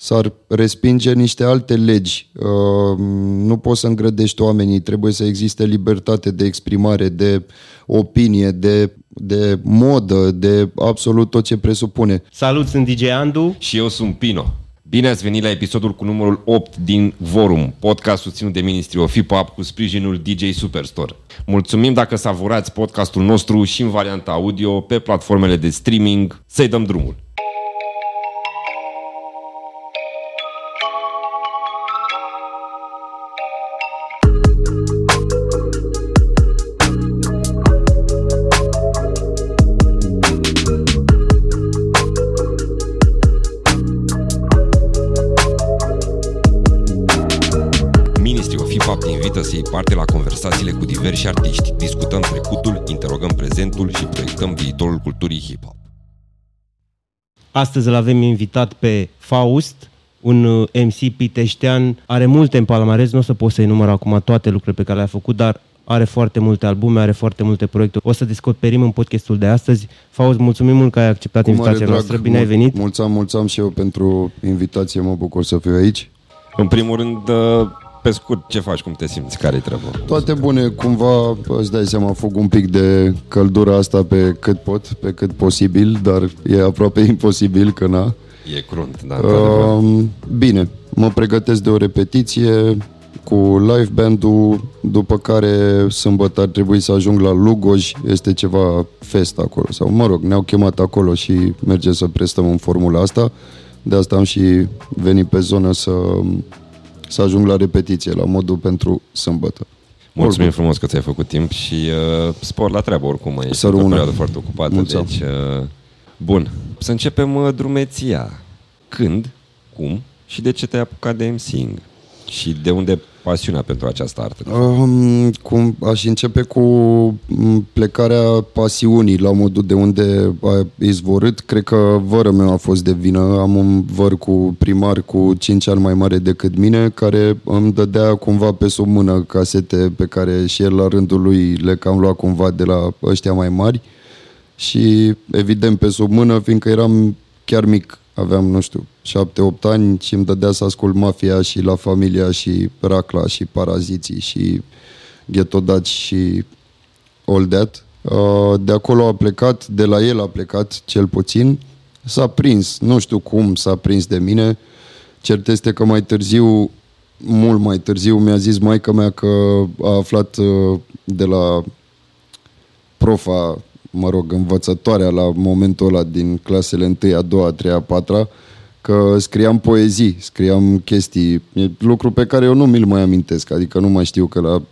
s-ar respinge niște alte legi. Uh, nu poți să îngrădești oamenii, trebuie să existe libertate de exprimare, de opinie, de, de modă, de absolut tot ce presupune. Salut, sunt DJ Andu. Și eu sunt Pino. Bine ați venit la episodul cu numărul 8 din Vorum, podcast susținut de Ministry of Hip Hop cu sprijinul DJ Superstore. Mulțumim dacă savurați podcastul nostru și în varianta audio pe platformele de streaming. Să-i dăm drumul! Parte la conversațiile cu diversi artiști. Discutăm trecutul, interogăm prezentul și proiectăm viitorul culturii hip hop. Astăzi îl avem invitat pe Faust, un uh, MC piteștean. Are multe în palmarez, nu o să pot să enumăr acum toate lucrurile pe care le-a făcut, dar are foarte multe albume, are foarte multe proiecte. O să descoperim în podcastul de astăzi. Faust, mulțumim mult că ai acceptat Cu mare invitația drag, noastră. Bine ai mul- venit. Mulțumim, mulțumim și eu pentru invitație, mă bucur să fiu aici. În primul rând, uh, pe scurt, ce faci, cum te simți, care-i treaba? Toate bune, cumva îți dai seama, fug un pic de căldura asta pe cât pot, pe cât posibil, dar e aproape imposibil că na. E crunt, da, într-adevăr. Um, bine, mă pregătesc de o repetiție cu live band-ul, după care sâmbătă ar trebui să ajung la Lugoj, este ceva fest acolo, sau mă rog, ne-au chemat acolo și mergem să prestăm în formula asta, de asta am și venit pe zonă să, să ajung la repetiție, la modul pentru sâmbătă. Mulțumim frumos că ți-ai făcut timp și uh, spor la treabă oricum, ești Să într-o rămână. perioadă foarte ocupată, Mulțumim. deci uh, bun. Să începem uh, drumeția. Când, cum și de ce te-ai apucat de MCing? Și de unde pasiunea pentru această artă? Um, cum aș începe cu m, plecarea pasiunii la modul de unde a izvorât. Cred că vără meu a fost de vină. Am un văr cu primar cu 5 ani mai mare decât mine, care îmi dădea cumva pe sub mână casete pe care și el la rândul lui le cam lua cumva de la ăștia mai mari. Și evident pe sub mână, fiindcă eram chiar mic, aveam, nu știu, 7-8 ani și îmi dădea să ascult Mafia și La Familia și Racla și Paraziții și Ghetto Dutch și All That. Uh, De acolo a plecat, de la el a plecat cel puțin, s-a prins, nu știu cum s-a prins de mine, cert este că mai târziu, mult mai târziu, mi-a zis maica mea că a aflat uh, de la profa, mă rog, învățătoarea la momentul ăla din clasele 1, a doua, a treia, a patra, că scriam poezii, scriam chestii, e lucru pe care eu nu mi-l mai amintesc, adică nu mai știu că la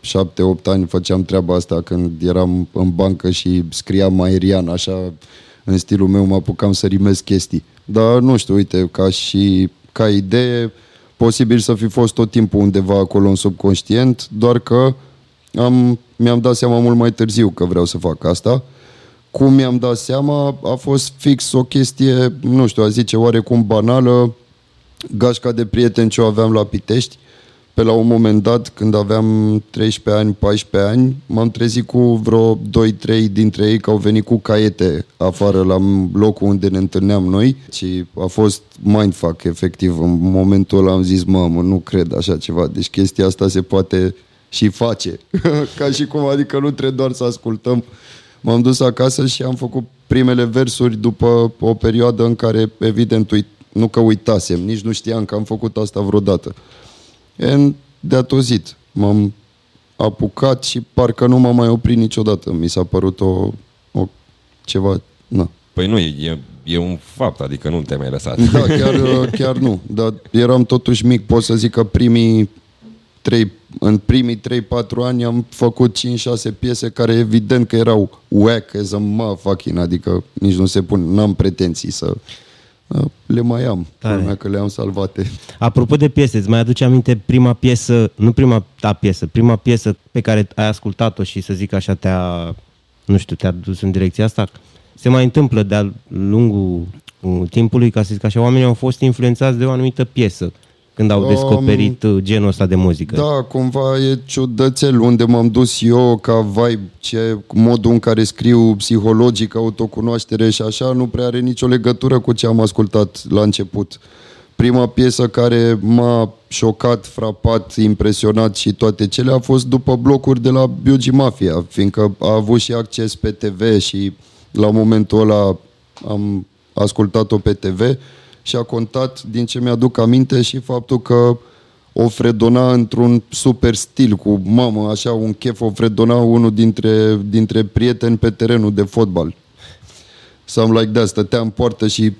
7-8 ani făceam treaba asta când eram în bancă și scriam aerian, așa, în stilul meu mă apucam să rimesc chestii. Dar nu știu, uite, ca și ca idee, posibil să fi fost tot timpul undeva acolo în subconștient, doar că am, mi-am dat seama mult mai târziu că vreau să fac asta. Cum mi-am dat seama, a fost fix o chestie, nu știu, a zice oarecum banală, gașca de prieteni ce o aveam la Pitești. Pe la un moment dat, când aveam 13 ani, 14 ani, m-am trezit cu vreo 2-3 dintre ei că au venit cu caiete afară la locul unde ne întâlneam noi și a fost mindfuck, efectiv. În momentul ăla am zis, mamă, nu cred așa ceva. Deci chestia asta se poate și face. Ca și cum, adică nu trebuie doar să ascultăm. M-am dus acasă și am făcut primele versuri după o perioadă în care, evident, uit, nu că uitasem, nici nu știam că am făcut asta vreodată. And de atozit. M-am apucat și parcă nu m-am mai oprit niciodată. Mi s-a părut o, o ceva... Na. Păi nu, e, e un fapt, adică nu te-ai mai lăsat. Da, chiar, chiar nu. Dar eram totuși mic. Pot să zic că primii trei, în primii 3-4 ani am făcut 5-6 piese care evident că erau whack as a motherfucking, adică nici nu se pun, n-am pretenții să le mai am, Tare. Culmea că le-am salvate. Apropo de piese, îți mai aduce aminte prima piesă, nu prima ta piesă, prima piesă pe care ai ascultat-o și să zic așa te-a, nu știu, te-a dus în direcția asta? Se mai întâmplă de-a lungul uh, timpului, ca să zic așa, oamenii au fost influențați de o anumită piesă când au Um, descoperit uh, genul ăsta de muzică. Da, cumva e ciudățel unde m-am dus eu ca vibe, ce, modul în care scriu psihologic, autocunoaștere și așa, nu prea are nicio legătură cu ce am ascultat la început. prima piesă care m-a șocat, frapat, impresionat și toate cele a fost după blocuri de la Biugi Mafia, fiindcă a avut și acces pe TV și la momentul ăla am ascultat-o pe TV și a contat, din ce mi-aduc aminte, și faptul că o fredona într-un super stil, cu mamă, așa un chef, o fredona unul dintre, dintre prieteni pe terenul de fotbal. Some like that, stătea în poartă și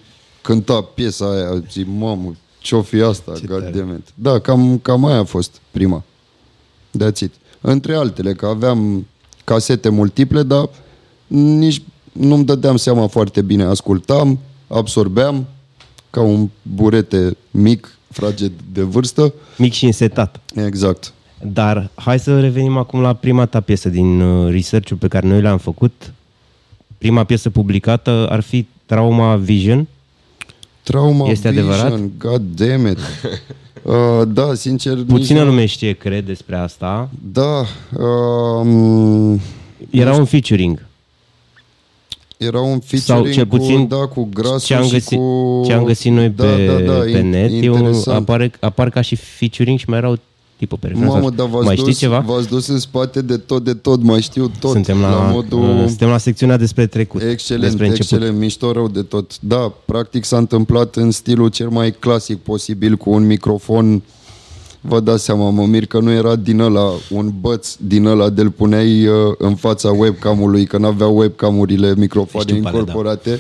cânta piesa aia, zic, mamă, ce-o fi asta, Ce goddammit. Da, cam, cam aia a fost prima. That's it. Între altele, că aveam casete multiple, dar nici nu-mi dădeam seama foarte bine. Ascultam, absorbeam, ca un burete mic, fraged de vârstă. Mic și însetat. Exact. Dar hai să revenim acum la prima ta piesă din uh, research-ul pe care noi l-am făcut. Prima piesă publicată ar fi Trauma Vision. Trauma Este Vision, adevărat? God damn it. Uh, da, sincer... Puțină nici nu- lume știe, cred, despre asta. Da. Um, Era un featuring. Era un featuring cel puțin cu, da, cu grasul ce am, și găsit, cu... ce am găsit noi da, pe, da, da, pe in- net, e un, interesant. apare, apar ca și featuring și mai erau tipul pe refren. Mamă, dar v-ați mai dus, știi ceva? v-ați dus în spate de tot, de tot, mai știu tot. Suntem la, la modul... uh, suntem la secțiunea despre trecut. Excelent, despre început. excelent, mișto rău de tot. Da, practic s-a întâmplat în stilul cel mai clasic posibil, cu un microfon, vă dați seama, mă mir că nu era din ăla, un băț din ăla de-l puneai uh, în fața webcam-ului, că n-aveau webcam-urile microfoane Știu pe alea, incorporate. Uh,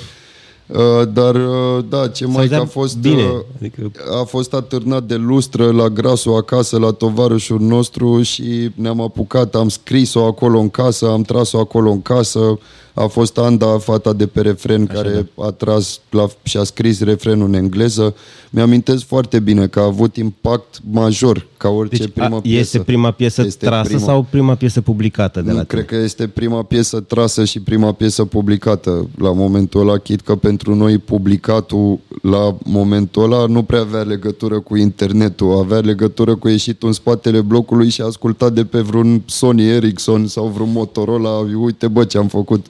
dar, uh, da, ce mai că auzea a fost... bine, uh, adică- a fost atârnat de lustră la grasul acasă, la tovarășul nostru și ne-am apucat, am scris-o acolo în casă, am tras-o acolo în casă, a fost Anda, fata de pe refren, Așa care da. a tras la, și a scris refrenul în engleză. Mi-amintesc foarte bine că a avut impact major, ca orice Deci primă a, piesă. este prima piesă Este trasă prima. sau prima piesă publicată de Nu, la cred tine? că este prima piesă trasă și prima piesă publicată la momentul ăla, chit că pentru noi publicatul la momentul ăla nu prea avea legătură cu internetul, avea legătură cu ieșitul în spatele blocului și ascultat de pe vreun Sony Ericsson sau vreun Motorola, uite bă ce am făcut.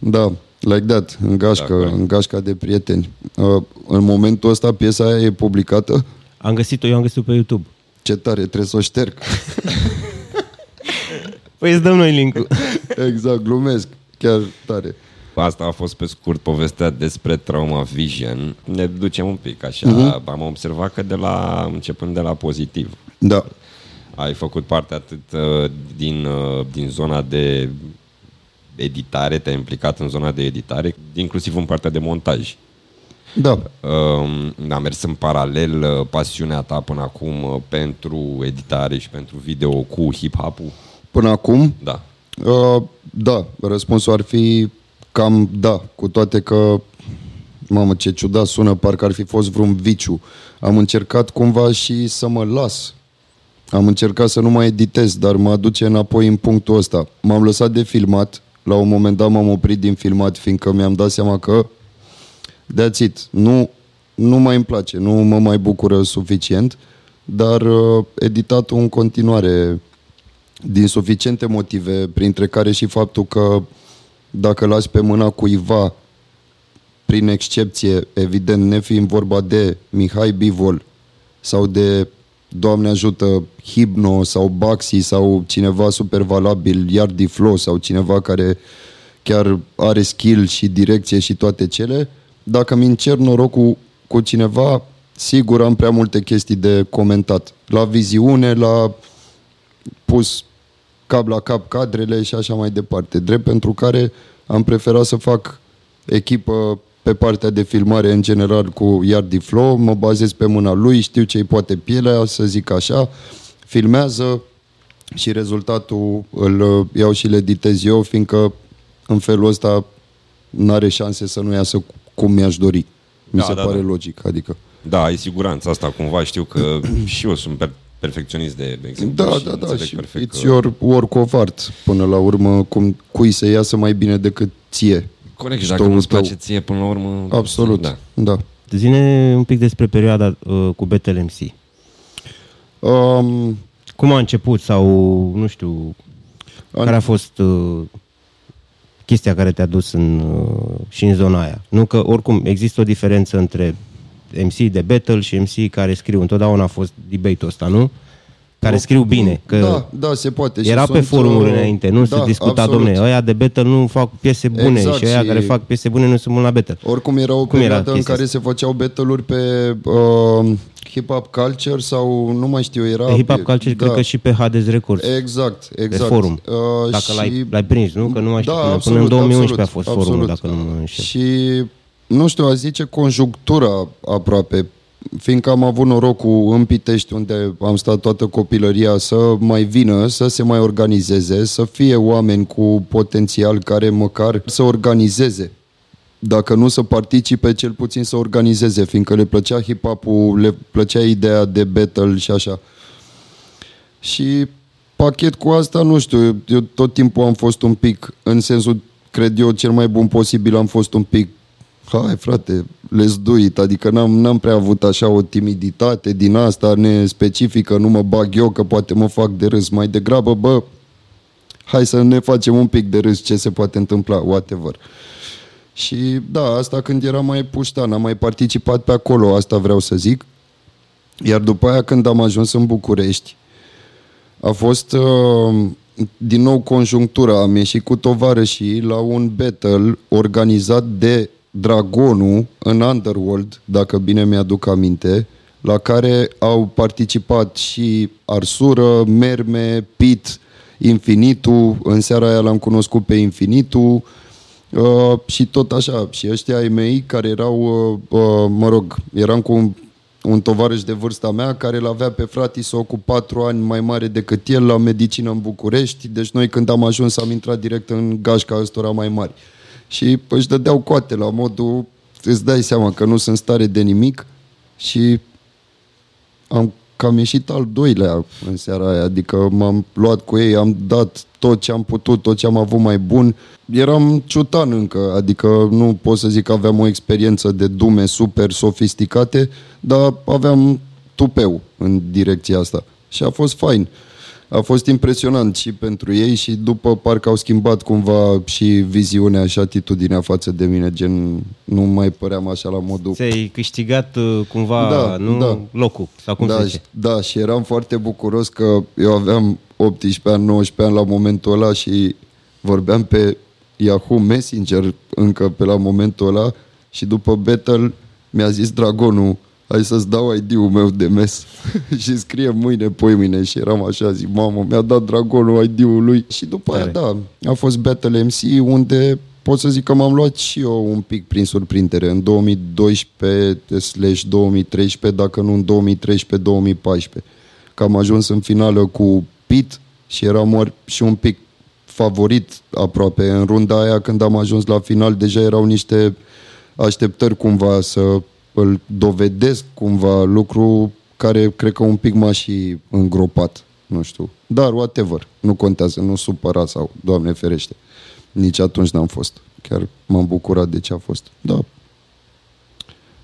Da, like that, în gașcă, Da, corect. în gașca de prieteni. Uh, în momentul ăsta piesa aia e publicată? Am găsit-o, eu am găsit-o pe YouTube. Ce tare, trebuie să o șterg. Păi îți dăm noi link-ul. exact, glumesc, chiar tare. Asta a fost pe scurt povestea despre Trauma Vision. Ne ducem un pic așa. Uh-huh. Am observat că de la, începând de la pozitiv, Da, ai făcut parte atât uh, din, uh, din zona de editare, te-ai implicat în zona de editare, inclusiv în partea de montaj. Da. Um, a mers în paralel uh, pasiunea ta până acum uh, pentru editare și pentru video cu hip-hop-ul? Până acum, Da. Uh, da, răspunsul ar fi cam da, cu toate că, mamă, ce ciudat sună, parcă ar fi fost vreun viciu. Am încercat cumva și să mă las. Am încercat să nu mai editez, dar mă aduce înapoi în punctul ăsta. M-am lăsat de filmat, la un moment dat m-am oprit din filmat, fiindcă mi-am dat seama că that's it. Nu, nu mai îmi place, nu mă mai bucură suficient, dar uh, editatul în continuare din suficiente motive, printre care și faptul că dacă lași pe mâna cuiva, prin excepție, evident, nefiind vorba de Mihai Bivol sau de, Doamne ajută, Hibno sau Baxi sau cineva super valabil, Yardi Flow sau cineva care chiar are skill și direcție și toate cele, dacă mi încerc norocul cu cineva, sigur am prea multe chestii de comentat. La viziune, la pus cap la cap cadrele și așa mai departe. Drept pentru care am preferat să fac echipă pe partea de filmare în general cu Yardi Flow, mă bazez pe mâna lui, știu ce-i poate pielea, să zic așa, filmează și rezultatul îl uh, iau și le editez eu, fiindcă în felul ăsta n-are șanse să nu iasă cum mi-aș dori. Mi Da, se da, pare da. logic, adică. Da, ai siguranța asta cumva. Știu că și eu sunt per- perfecționist de exemplu. Da, și da, da, înțeleg și perfect it's că- your work of art, până la urmă, cum cui să iasă mai bine decât ție. Corect, și Și dacă tău- nu-ți tău. place ție, până la urmă... Absolut, Da. da. Zine un pic despre perioada uh, cu BTLMC. Um, Cum a început sau, nu știu, An- care a fost uh, chestia care te-a dus în, uh, și în zona aia? Nu că, oricum, există o diferență între MC de battle și MC care scriu. Întotdeauna a fost debate-ul ăsta, nu? Care scriu bine. Că da, da, se poate. Și era pe sunt, forumuri uh, înainte, nu da, se discuta, absolut. domne, ăia de battle nu fac piese bune Exact, și ăia și- care fac piese bune nu sunt buni la battle. Oricum era o Cum era perioadă în chestia care asta? se făceau battle-uri pe uh, hip-hop culture sau nu mai știu, era... Pe Hip Hop Culture, da. cred că și pe Hades Records. Exact, pe exact. forum. Uh, Dacă și... l-ai, l-ai prins, nu? Că nu mai știu, da, până, absolut, până în 2011 absolut, a fost absolut. forumul, dacă nu mă înșel. Și, nu știu, a zice conjunctura aproape, fiindcă am avut norocul în Pitești, unde am stat toată copilăria, să mai vină, să se mai organizeze, să fie oameni cu potențial care măcar să organizeze. Dacă nu să participe, cel puțin să organizeze, fiindcă le plăcea hip-hop-ul, le plăcea ideea de battle și așa. Și pachet cu asta, nu știu, eu tot timpul am fost un pic, în sensul, cred eu, cel mai bun posibil, am fost un pic, hai frate, let's do it, adică n-am, n-am prea avut așa o timiditate din asta nespecifică, nu mă bag eu că poate mă fac de râs, mai degrabă, bă, hai să ne facem un pic de râs ce se poate întâmpla, whatever. Și da, asta când era mai puștan, am mai participat pe acolo, asta vreau să zic. Iar după aia când am ajuns în București, a fost uh, din nou conjunctura. Am ieșit cu tovarășii la un battle organizat de Dragonu în Underworld, dacă bine mi-aduc aminte, la care au participat și Arsură, Merme, Pit, Infinitu. În seara aia l-am cunoscut pe Infinitu. Uh, și tot așa, și ăștia ai mei care erau, uh, uh, mă rog, eram cu un, un tovarăș de vârsta mea care îl avea pe frati să cu patru ani mai mare decât el la medicină în București, deci noi când am ajuns am intrat direct în gașca ăstora mai mari. Și își dădeau coate la modul, îți dai seama că nu sunt stare de nimic și am cam ieșit al doilea în seara aia, adică m-am luat cu ei, am dat tot ce am putut, tot ce am avut mai bun. Eram ciutan încă, adică nu pot să zic că aveam o experiență de dume super sofisticate, dar aveam tupeu în direcția asta. Și a fost fain. A fost impresionant și pentru ei și după parcă au schimbat cumva și viziunea și atitudinea față de mine, gen nu mai păream așa la modul Ți-ai câștigat uh, cumva Da, nu, da. locul, sau cum da, se și- zice. da, și eram foarte bucuros că eu aveam 18 ani, 19 ani la momentul ăla și vorbeam pe Yahoo Messenger încă pe la momentul ăla și după battle mi-a zis Dragonul hai să-ți dau ID-ul meu de mes și scrie mâine, poi mâine și eram așa, zic, mamă, mi-a dat Dragonul ID-ul lui și după aia, Tare. da, a fost Battle MC unde pot să zic că m-am luat și eu un pic prin surprindere în 2012 slash 2013, dacă nu în 2013-2014. Că am ajuns în finală cu Pit și eram ori și un pic favorit aproape. În runda aia când am ajuns la final deja erau niște așteptări cumva să îl dovedesc cumva lucru care cred că un pic m-a și îngropat. Nu știu. Dar whatever. Nu contează. Nu supăra sau Doamne ferește. Nici atunci n-am fost. Chiar m-am bucurat de ce a fost. Da.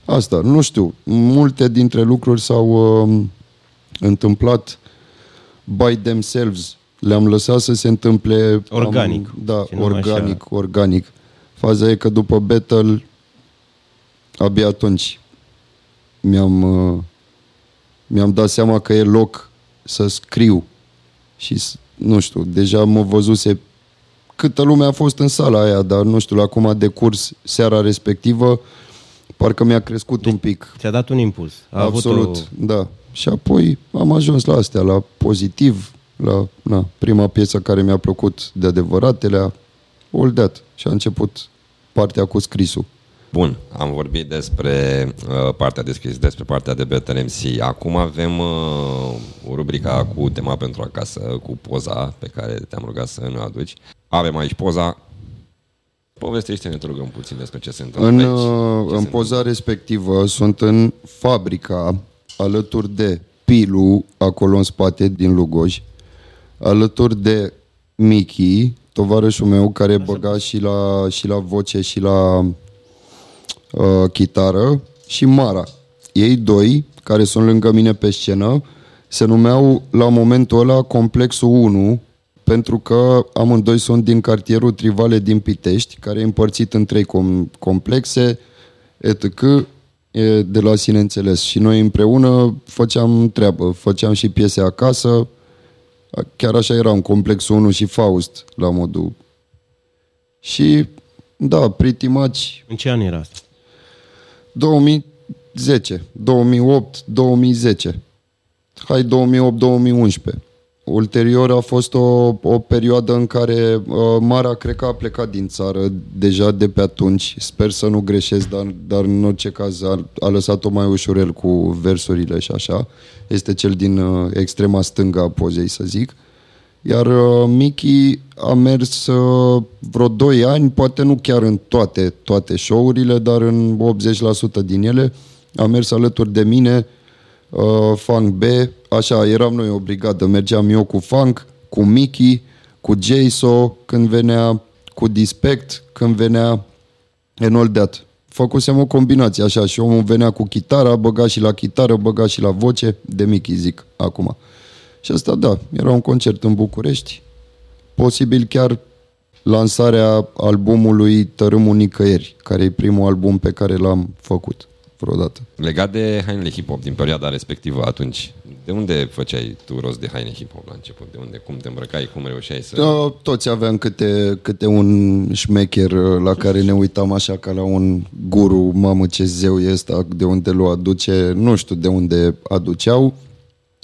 Asta, nu știu. Multe dintre lucruri s-au uh, întâmplat by themselves. Le-am lăsat să se întâmple Organic. Am, da, Și numai organic, organic. Faza e că după battle abia atunci mi-am uh, mi-am dat seama că e loc să scriu și s- nu știu, deja mă văzuse câtă lume a fost în sala aia, dar nu știu, la cum a decurs seara respectivă, parcă mi-a crescut un pic. Ți-a dat un impuls. A Absolut, Avut o... da. Și apoi am ajuns la astea, la pozitiv, la na, prima piesă care mi-a plăcut de adevăratele, All That. Și a început partea cu scrisul. Bun, am vorbit despre uh, partea de scris, despre partea de Battle MC. Acum avem uh, o rubrica cu tema pentru acasă, cu poza pe care te-am rugat să ne aduci. Avem aici poza. Povestește-ne, te rugăm puțin despre ce se întâmplă În, aici. uh, Ce în se poza respectivă sunt în fabrica alături de Pilu, acolo în spate, din Lugoj, alături de Miki, tovarășul meu care băga și la, și la voce și la uh, chitară, și Mara. Ei doi, care sunt lângă mine pe scenă, se numeau la momentul ăla Complexul 1, pentru că amândoi sunt din cartierul Trivale din Pitești, care e împărțit în trei com- complexe, etc. e de la sine înțeles. Și noi împreună făceam treabă, făceam și piese acasă, chiar așa era în complexul 1 și Faust la modul. Și da, pretty much În ce an era asta? 2010, 2008, 2010. Hai 2008-2011. Ulterior a fost o, o perioadă în care uh, Mara cred că a plecat din țară deja de pe atunci. Sper să nu greșesc, dar, dar în orice caz a, a lăsat-o mai ușurel cu versurile și așa. Este cel din uh, extrema stângă a pozei, să zic. Iar uh, Miki a mers uh, vreo 2 ani, poate nu chiar în toate, toate show-urile, dar în 80% din ele. A mers alături de mine, uh, Funk B, așa, eram noi o brigadă, mergeam eu cu Funk, cu Miki, cu Jayso, când venea, cu Dispect, când venea and all that. Făcusem o combinație așa și omul venea cu chitara, băga și la chitară, băga și la voce, de Miki zic acum. Și asta, da, era un concert în București, posibil chiar lansarea albumului Tărâmul Nicăieri, care e primul album pe care l-am făcut vreodată. Legat de hainele hip-hop din perioada respectivă atunci, de unde făceai tu rost de haine hip-hop la început? De unde? Cum te îmbrăcai? Cum reușeai să... Da, toți aveam câte, câte un șmecher uh, la care ne uitam așa ca la un guru, mamă ce zeu e ăsta, de unde lo aduce, nu știu de unde aduceau,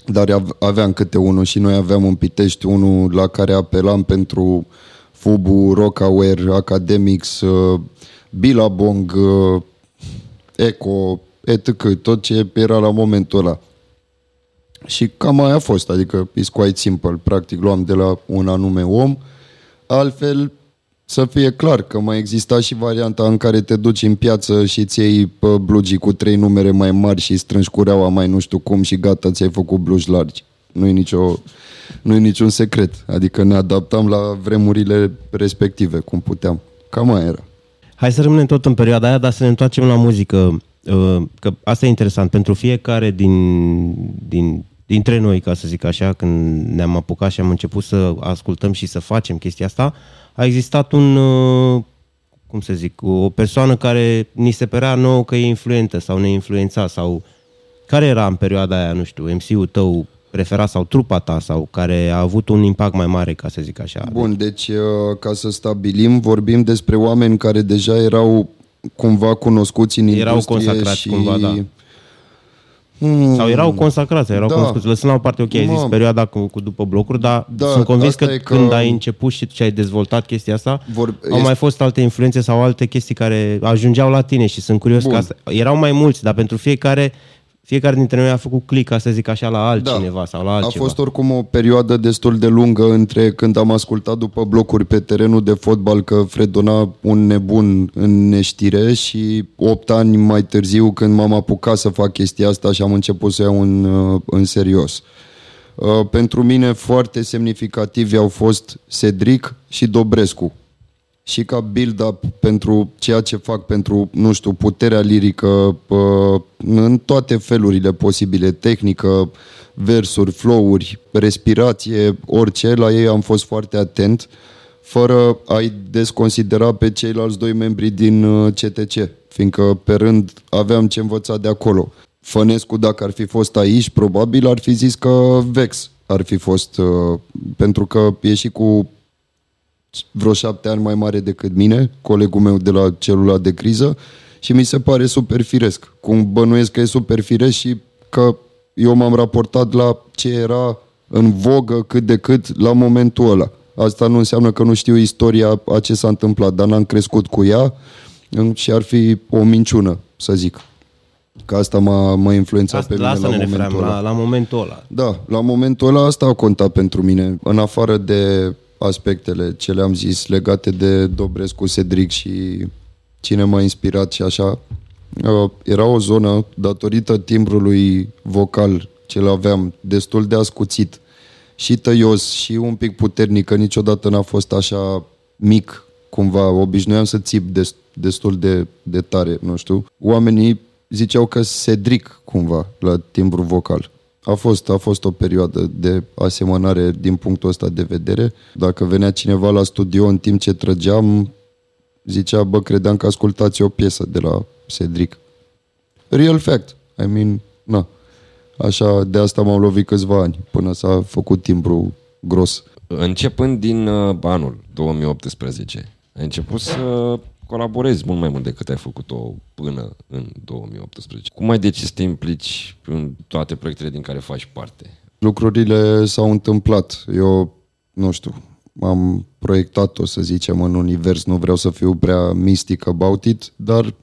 dar ave- aveam câte unul și noi aveam în Pitești unul la care apelam pentru Fubu, Rockaware, Academics, uh, Billabong, uh, Eco, etc. Tot ce era la momentul ăla. Și cam aia a fost, adică it's quite simple. Practic luam de la un anume om. Altfel, să fie clar că mai exista și varianta în care te duci în piață și îți iei pe blugii cu trei numere mai mari și strângi cureaua mai nu știu cum și gata, ți-ai făcut blugi largi. Nu e nicio, nu e niciun secret. Adică ne adaptam la vremurile respective, cum puteam. Cam aia era. Hai să rămânem tot în perioada aia, dar să ne întoarcem la muzică. Uh, Că asta e interesant. Pentru fiecare din, din, dintre noi, ca să zic așa, când ne-am apucat și am început să ascultăm și să facem chestia asta, a existat un, uh, cum să zic, o persoană care ni se părea nouă că e influentă sau ne influența sau care era în perioada aia, nu știu, MC-ul tău preferat sau trupa ta sau care a avut un impact mai mare, ca să zic așa. Bun, deci uh, ca să stabilim, vorbim despre oameni care deja erau cumva cunoscuți în Erau industrie consacrați și... cumva, da. Hmm, Sau erau consacrați, erau Da. da. cunoscuți. Lăsând la o parte, ok, ai zis Mă. perioada cu, cu după blocuri, dar Da, da, sunt convins asta că, e că- când ai început și ce ai dezvoltat chestia asta, Vor- Vor, au este- mai fost alte influențe sau alte chestii care ajungeau la tine și sunt curios Bun. că asta, erau mai mulți, dar pentru fiecare, fiecare dintre noi a făcut click, ca să zic așa, la altcineva da. sau la A altceva. fost oricum o perioadă destul de lungă între când am ascultat după blocuri pe terenul de fotbal că fredona un nebun în neștire și 8 ani mai târziu când m-am apucat să fac chestia asta și am început să iau în, uh, în serios. Uh, Pentru mine foarte semnificativi au fost Cedric și Dobrescu. Și ca build-up pentru ceea ce fac, pentru, nu știu, puterea lirică, uh, în toate felurile posibile, tehnică, versuri, flow-uri, respirație, orice, la ei am fost foarte atent, fără a-i desconsidera pe ceilalți doi membri din uh, CTC, fiindcă pe rând aveam ce învăța de acolo. Fănescu, dacă ar fi fost aici, probabil ar fi zis că Vex ar fi fost, uh, pentru că e și cu vreo șapte ani mai mare decât mine, colegul meu de la celula de criză și mi se pare super firesc. Cum bănuiesc că e super firesc și că eu m-am raportat la ce era în vogă cât de cât la momentul ăla. Asta nu înseamnă că nu știu istoria a ce s-a întâmplat, dar n-am crescut cu ea și ar fi o minciună, să zic. Că asta m-a, m-a influențat Asta, pe la mine asta la ne momentul referam, ăla. la, la momentul ăla. Da, la momentul ăla asta a contat pentru mine, în afară de aspectele ce le-am zis legate de Dobrescu, Cedric și cine m-a inspirat și așa. Uh, Era o zonă, datorită timbrului vocal ce l aveam, destul de ascuțit și tăios și un pic puternic, că niciodată n-a fost așa mic, cumva. Obișnuiam să țip des, destul de, de tare, nu știu. Oamenii ziceau că Cedric, cumva, la timbru vocal. A fost, a fost o perioadă de asemănare din punctul ăsta de vedere. Dacă venea cineva la studio în timp ce trăgeam, zicea, bă, credeam că ascultați o piesă de la Cedric. real fact. I mean, na. Așa, de asta m-au lovit câțiva ani, până s-a făcut timbru gros. Începând din uh, anul 2018, ai început să colaborezi mult mai mult decât ai făcut-o până în 2018. Cum ai decis să te implici în toate proiectele din care faci parte? Lucrurile s-au întâmplat. Eu, nu știu, am proiectat-o, să zicem, în univers. Nu vreau să fiu prea mystic about it, dar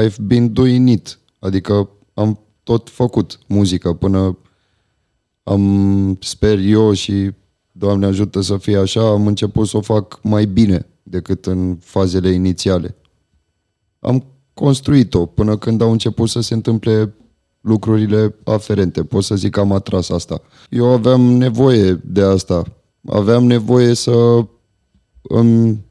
I've been doing it. Adică am tot făcut muzică până am, sper eu și Doamne ajută să fie așa, am început să o fac mai bine decât în fazele inițiale. Am construit-o până când au început să se întâmple lucrurile aferente. Pot să zic că am atras asta. Eu aveam nevoie de asta. Aveam nevoie să îmi,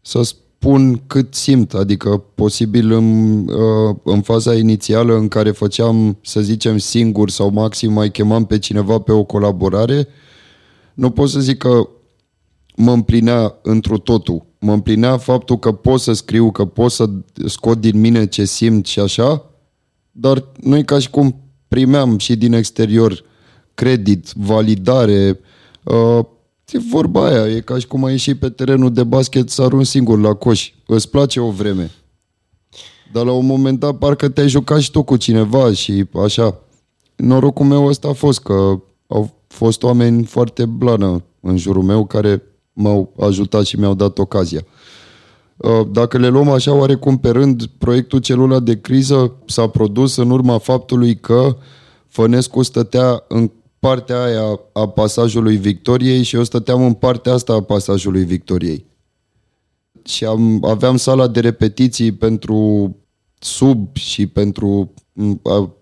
să spun cât simt, adică posibil în, uh, în faza inițială în care făceam, să zicem, singur sau maxim mai chemam pe cineva pe o colaborare, nu pot să zic că mă împlinea întru totul. Mă împlinea faptul că pot să scriu, că pot să scot din mine ce simt și așa, dar nu e ca și cum primeam și din exterior credit, validare. Uh, e vorba aia, e ca și cum ai ieși pe terenul de basket să arunci singur la coș. Îți place o vreme. Dar la un moment dat parcă te-ai jucat și tu cu cineva și așa. Norocul meu ăsta a fost că au fost oameni foarte blană în jurul meu care m-au ajutat și mi-au dat ocazia. Uh, dacă le luăm așa oarecum pe rând, proiectul Celula de Criză s-a produs în urma faptului că Fănescu stătea în partea aia a pasajului Victoriei și eu stăteam în partea asta a pasajului Victoriei. Și am, aveam sala de repetiții pentru sub și pentru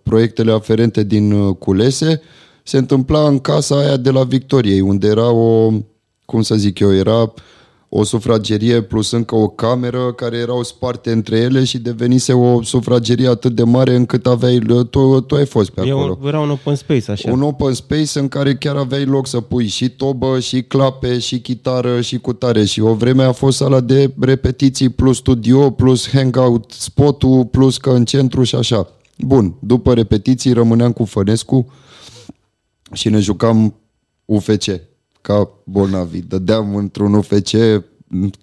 proiectele aferente din uh, culese, se întâmpla în casa aia de la Victoriei, unde era o, cum să zic eu, era o sufragerie plus încă o cameră care erau sparte între ele și devenise o sufragerie atât de mare încât aveai, tu, tu ai fost pe acolo. Era un open space, așa. Un open space în care chiar aveai loc să pui și tobă, și clape, și chitară, și cutare. Și o vreme a fost sala de repetiții plus studio, plus hangout spotul, plus că în centru și așa. Bun, după repetiții rămâneam cu Fănescu și ne jucam UFC ca bolnavi. Dădeam într-un UFC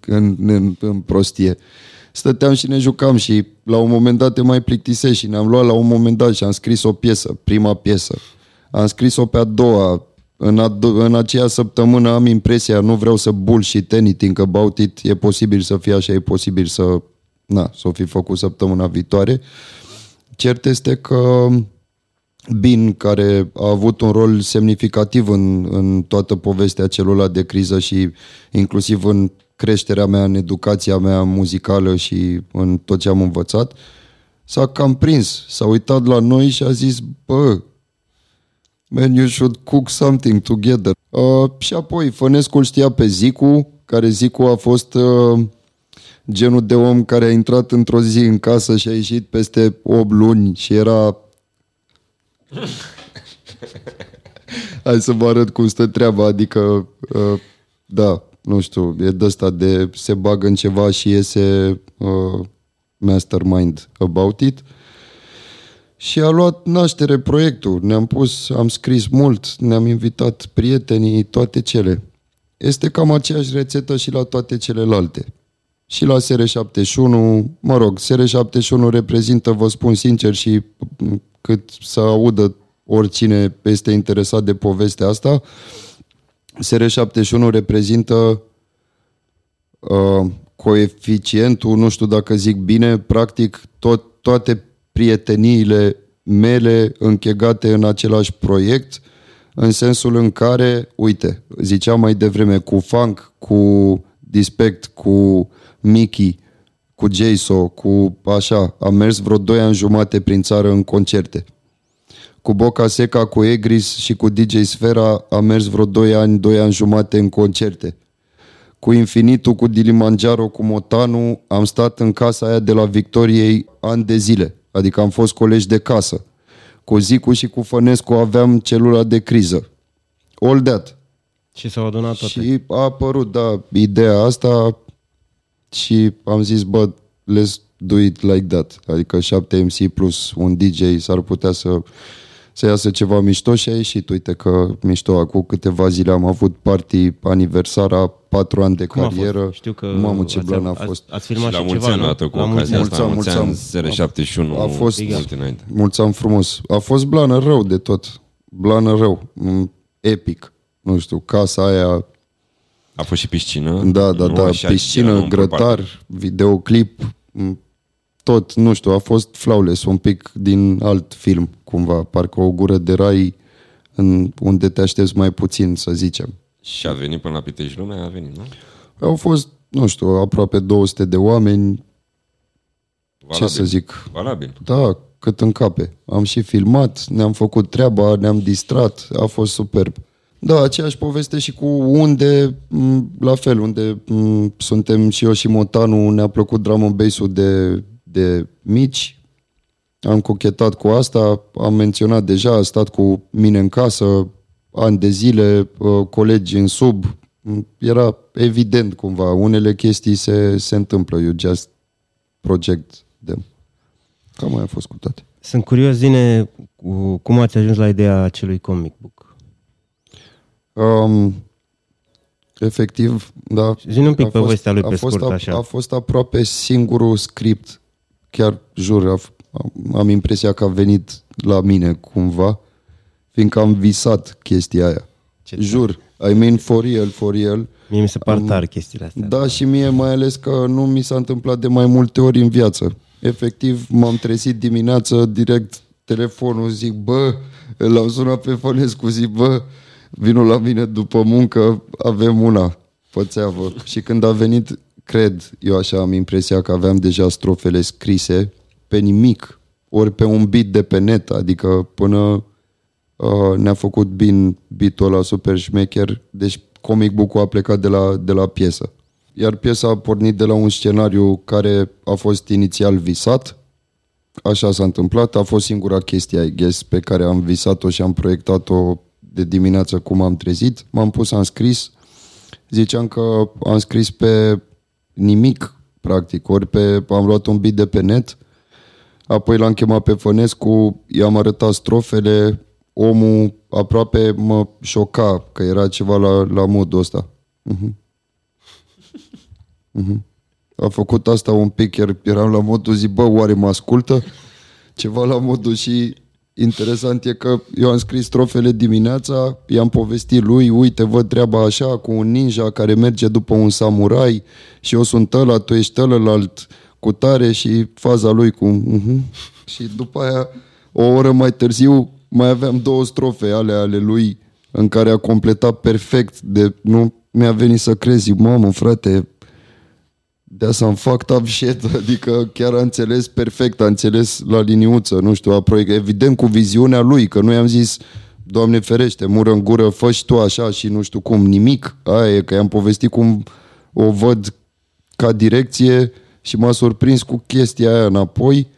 în, în, în prostie. Stăteam și ne jucam și la un moment dat te mai plictisești și ne-am luat la un moment dat și am scris o piesă, prima piesă. Am scris-o pe a doua, în, a, în aceea săptămână am impresia, nu vreau să bullshit anything about it, e posibil să fie așa, e posibil să, na, să o fi făcut săptămâna viitoare. Cert este că Bin, care a avut un rol semnificativ în, în toată povestea celula de criză și inclusiv în creșterea mea, în educația mea muzicală și în tot ce am învățat, s-a cam prins, s-a uitat la noi și a zis, bă, man, you should cook something together. Uh, și apoi Fănescu știa pe Zicu, care Zicu a fost uh, genul de om care a intrat într-o zi în casă și a ieșit peste 8 luni și era Hai să vă arăt cum stă treaba, adică, uh, da, nu știu, e de asta de se bagă în ceva și iese uh, mastermind about it. Și a luat naștere proiectul, ne-am pus, am scris mult, ne-am invitat prietenii, toate cele. Este cam aceeași rețetă și la toate celelalte. Și la SR71, mă rog, SR71 reprezintă, vă spun sincer și cât să audă oricine este interesat de povestea asta. SR71 reprezintă uh, coeficientul, nu știu dacă zic bine, practic tot, toate prieteniile mele închegate în același proiect, în sensul în care, uite, ziceam mai devreme, cu Funk, cu Dispect, cu Mickey, cu Jason, cu așa, am mers vreo 2 ani jumate prin țară în concerte. Cu Boca Seca, cu Egris și cu DJ Sfera am mers vreo 2 ani, 2 ani jumate în concerte. Cu Infinitul, cu Dilimanjaro, cu Motanu, am stat în casa aia de la Victoriei ani de zile. Adică am fost colegi de casă. Cu Zicu și cu Fănescu aveam celula de criză. All that. Și s-au adunat toate. Și a apărut, da, ideea asta și am zis, bă, let's do it like that. Adică 7 MC plus un DJ s-ar putea să, să iasă ceva mișto și a ieșit. Uite că mișto, acum câteva zile am avut party aniversara, 4 ani de Cum a carieră. fost? Știu că Mamă, ce ați, blan a ați, fost. ați filmat la și mulți ceva, ani nu? odată cu La mulți ocazia ani. asta, la mulți Mulți ani, ani. 071, A fost- mult înainte. Mulți ani frumos. A fost blană rău de tot. Blană rău. Mm, Epic. Nu știu, casa aia, A fost și piscină? da, da, nu? da, Așa, era piscină, un grătar, videoclip, m, tot, nu știu, a fost flawless, un pic din alt film, cumva, parcă o gură de rai în unde te aștepți mai puțin, să zicem. Și a venit până la Pitești Lumea, a venit, nu? Au fost, nu știu, aproape 200 de oameni, ce să zic, Valabil. Da, cât în cape. Am și filmat, ne-am făcut treaba, ne-am distrat, a fost superb. Da, aceeași poveste și cu unde, m, la fel, unde m, suntem și eu și Motanu, ne-a plăcut drum and bass-ul de, de mici. Am cochetat cu asta, am menționat deja, a stat cu mine în casă, ani de zile, uh, colegi în sub. M, Era evident cumva, unele chestii se, se întâmplă, you just project them. Cam mai a fost cu toate. Sunt curios, zine, cu, cum ați ajuns la ideea acelui comic book? Um, efectiv, da. Zi-ne un pic a povestea lui a pe fost, scurt, a, așa. A fost aproape singurul script, chiar jur, a, f- am, am impresia că a venit la mine cumva, fiindcă am visat chestia aia. Ce jur, I mean for real, for real. Mie mi se par tare chestiile astea. Da, și mie mai ales că nu mi s-a întâmplat de mai multe ori în viață. Efectiv, m-am trezit dimineață, direct telefonul, zic, bă, l-am sunat pe Fănescu, zic, bă, vino la mine după muncă, avem una, pățeavă. Și când a venit, cred, eu așa am impresia că aveam deja strofele scrise pe nimic, ori pe un beat de pe net, adică până uh, ne-a făcut bin beat-ul ăla super șmecher, deci comic book-ul a plecat de la, de la piesă. Iar piesa a pornit de la un scenariu care a fost inițial visat, așa s-a întâmplat, a fost singura chestie, I guess, pe care am visat-o și am proiectat-o de dimineață cum am trezit. M-am pus, am scris, ziceam că am scris pe nimic, practic, ori pe, am luat un beat de pe net, Apoi l-am chemat pe Fănescu, i-am arătat strofele, omul aproape mă șoca că era ceva la, la modul ăsta. Mhm. Mhm. A făcut asta un pic, chiar eram la modul zi, bă, oare mă ascultă? Ceva la modul și interesant e că eu am scris strofele dimineața, i-am povestit lui, uite, văd treaba așa, cu un ninja care merge după un samurai și eu sunt ăla, tu ești ălălalt cu tare și faza lui cu... Uh-huh. Și după aia, o oră mai târziu, mai aveam două strofe ale ale lui în care a completat perfect de... Nu mi-a venit să crezi, mamă, frate, de some fucked up shit, adică chiar a înțeles perfect, a înțeles la liniuță, nu știu, a proiect, evident cu viziunea lui, că noi am zis, Doamne ferește, mură în gură, fă și tu așa și nu știu cum, nimic, aia e, că i-am povestit cum o văd ca direcție și m-a surprins cu chestia aia înapoi.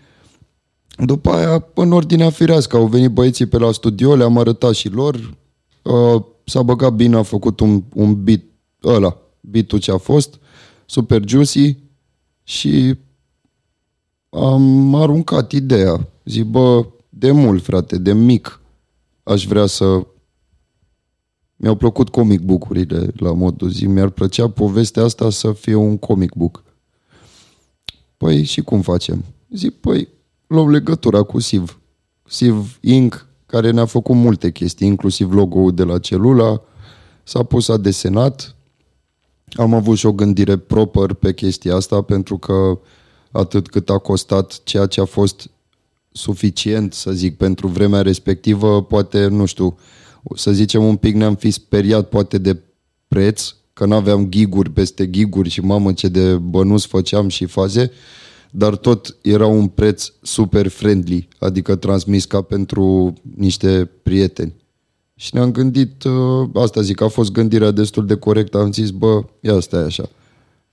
După aia, în ordinea firească, au venit băieții pe la studio, le-am arătat și lor, uh, s-a băgat bine, a făcut un, un beat, ăla, beat-ul ce a fost, super juicy și am aruncat ideea. Zic, bă, de mult, frate, de mic aș vrea să... Mi-au plăcut comic book-urile la modul zi. Mi-ar plăcea povestea asta să fie un comic book. Păi și cum facem? Zic, păi luăm legătura cu Siv. Siv Inc., care ne-a făcut multe chestii, inclusiv logo-ul de la celula, s-a pus, a desenat, am avut și o gândire proper pe chestia asta pentru că atât cât a costat ceea ce a fost suficient, să zic, pentru vremea respectivă, poate, nu știu, să zicem un pic ne-am fi speriat poate de preț, că n-aveam giguri peste giguri și mamă ce de bănuți făceam și faze, dar tot era un preț super friendly, adică transmis ca pentru niște prieteni. Și ne-am gândit, uh, asta zic, a fost gândirea destul de corectă, am zis, bă, ia stai așa,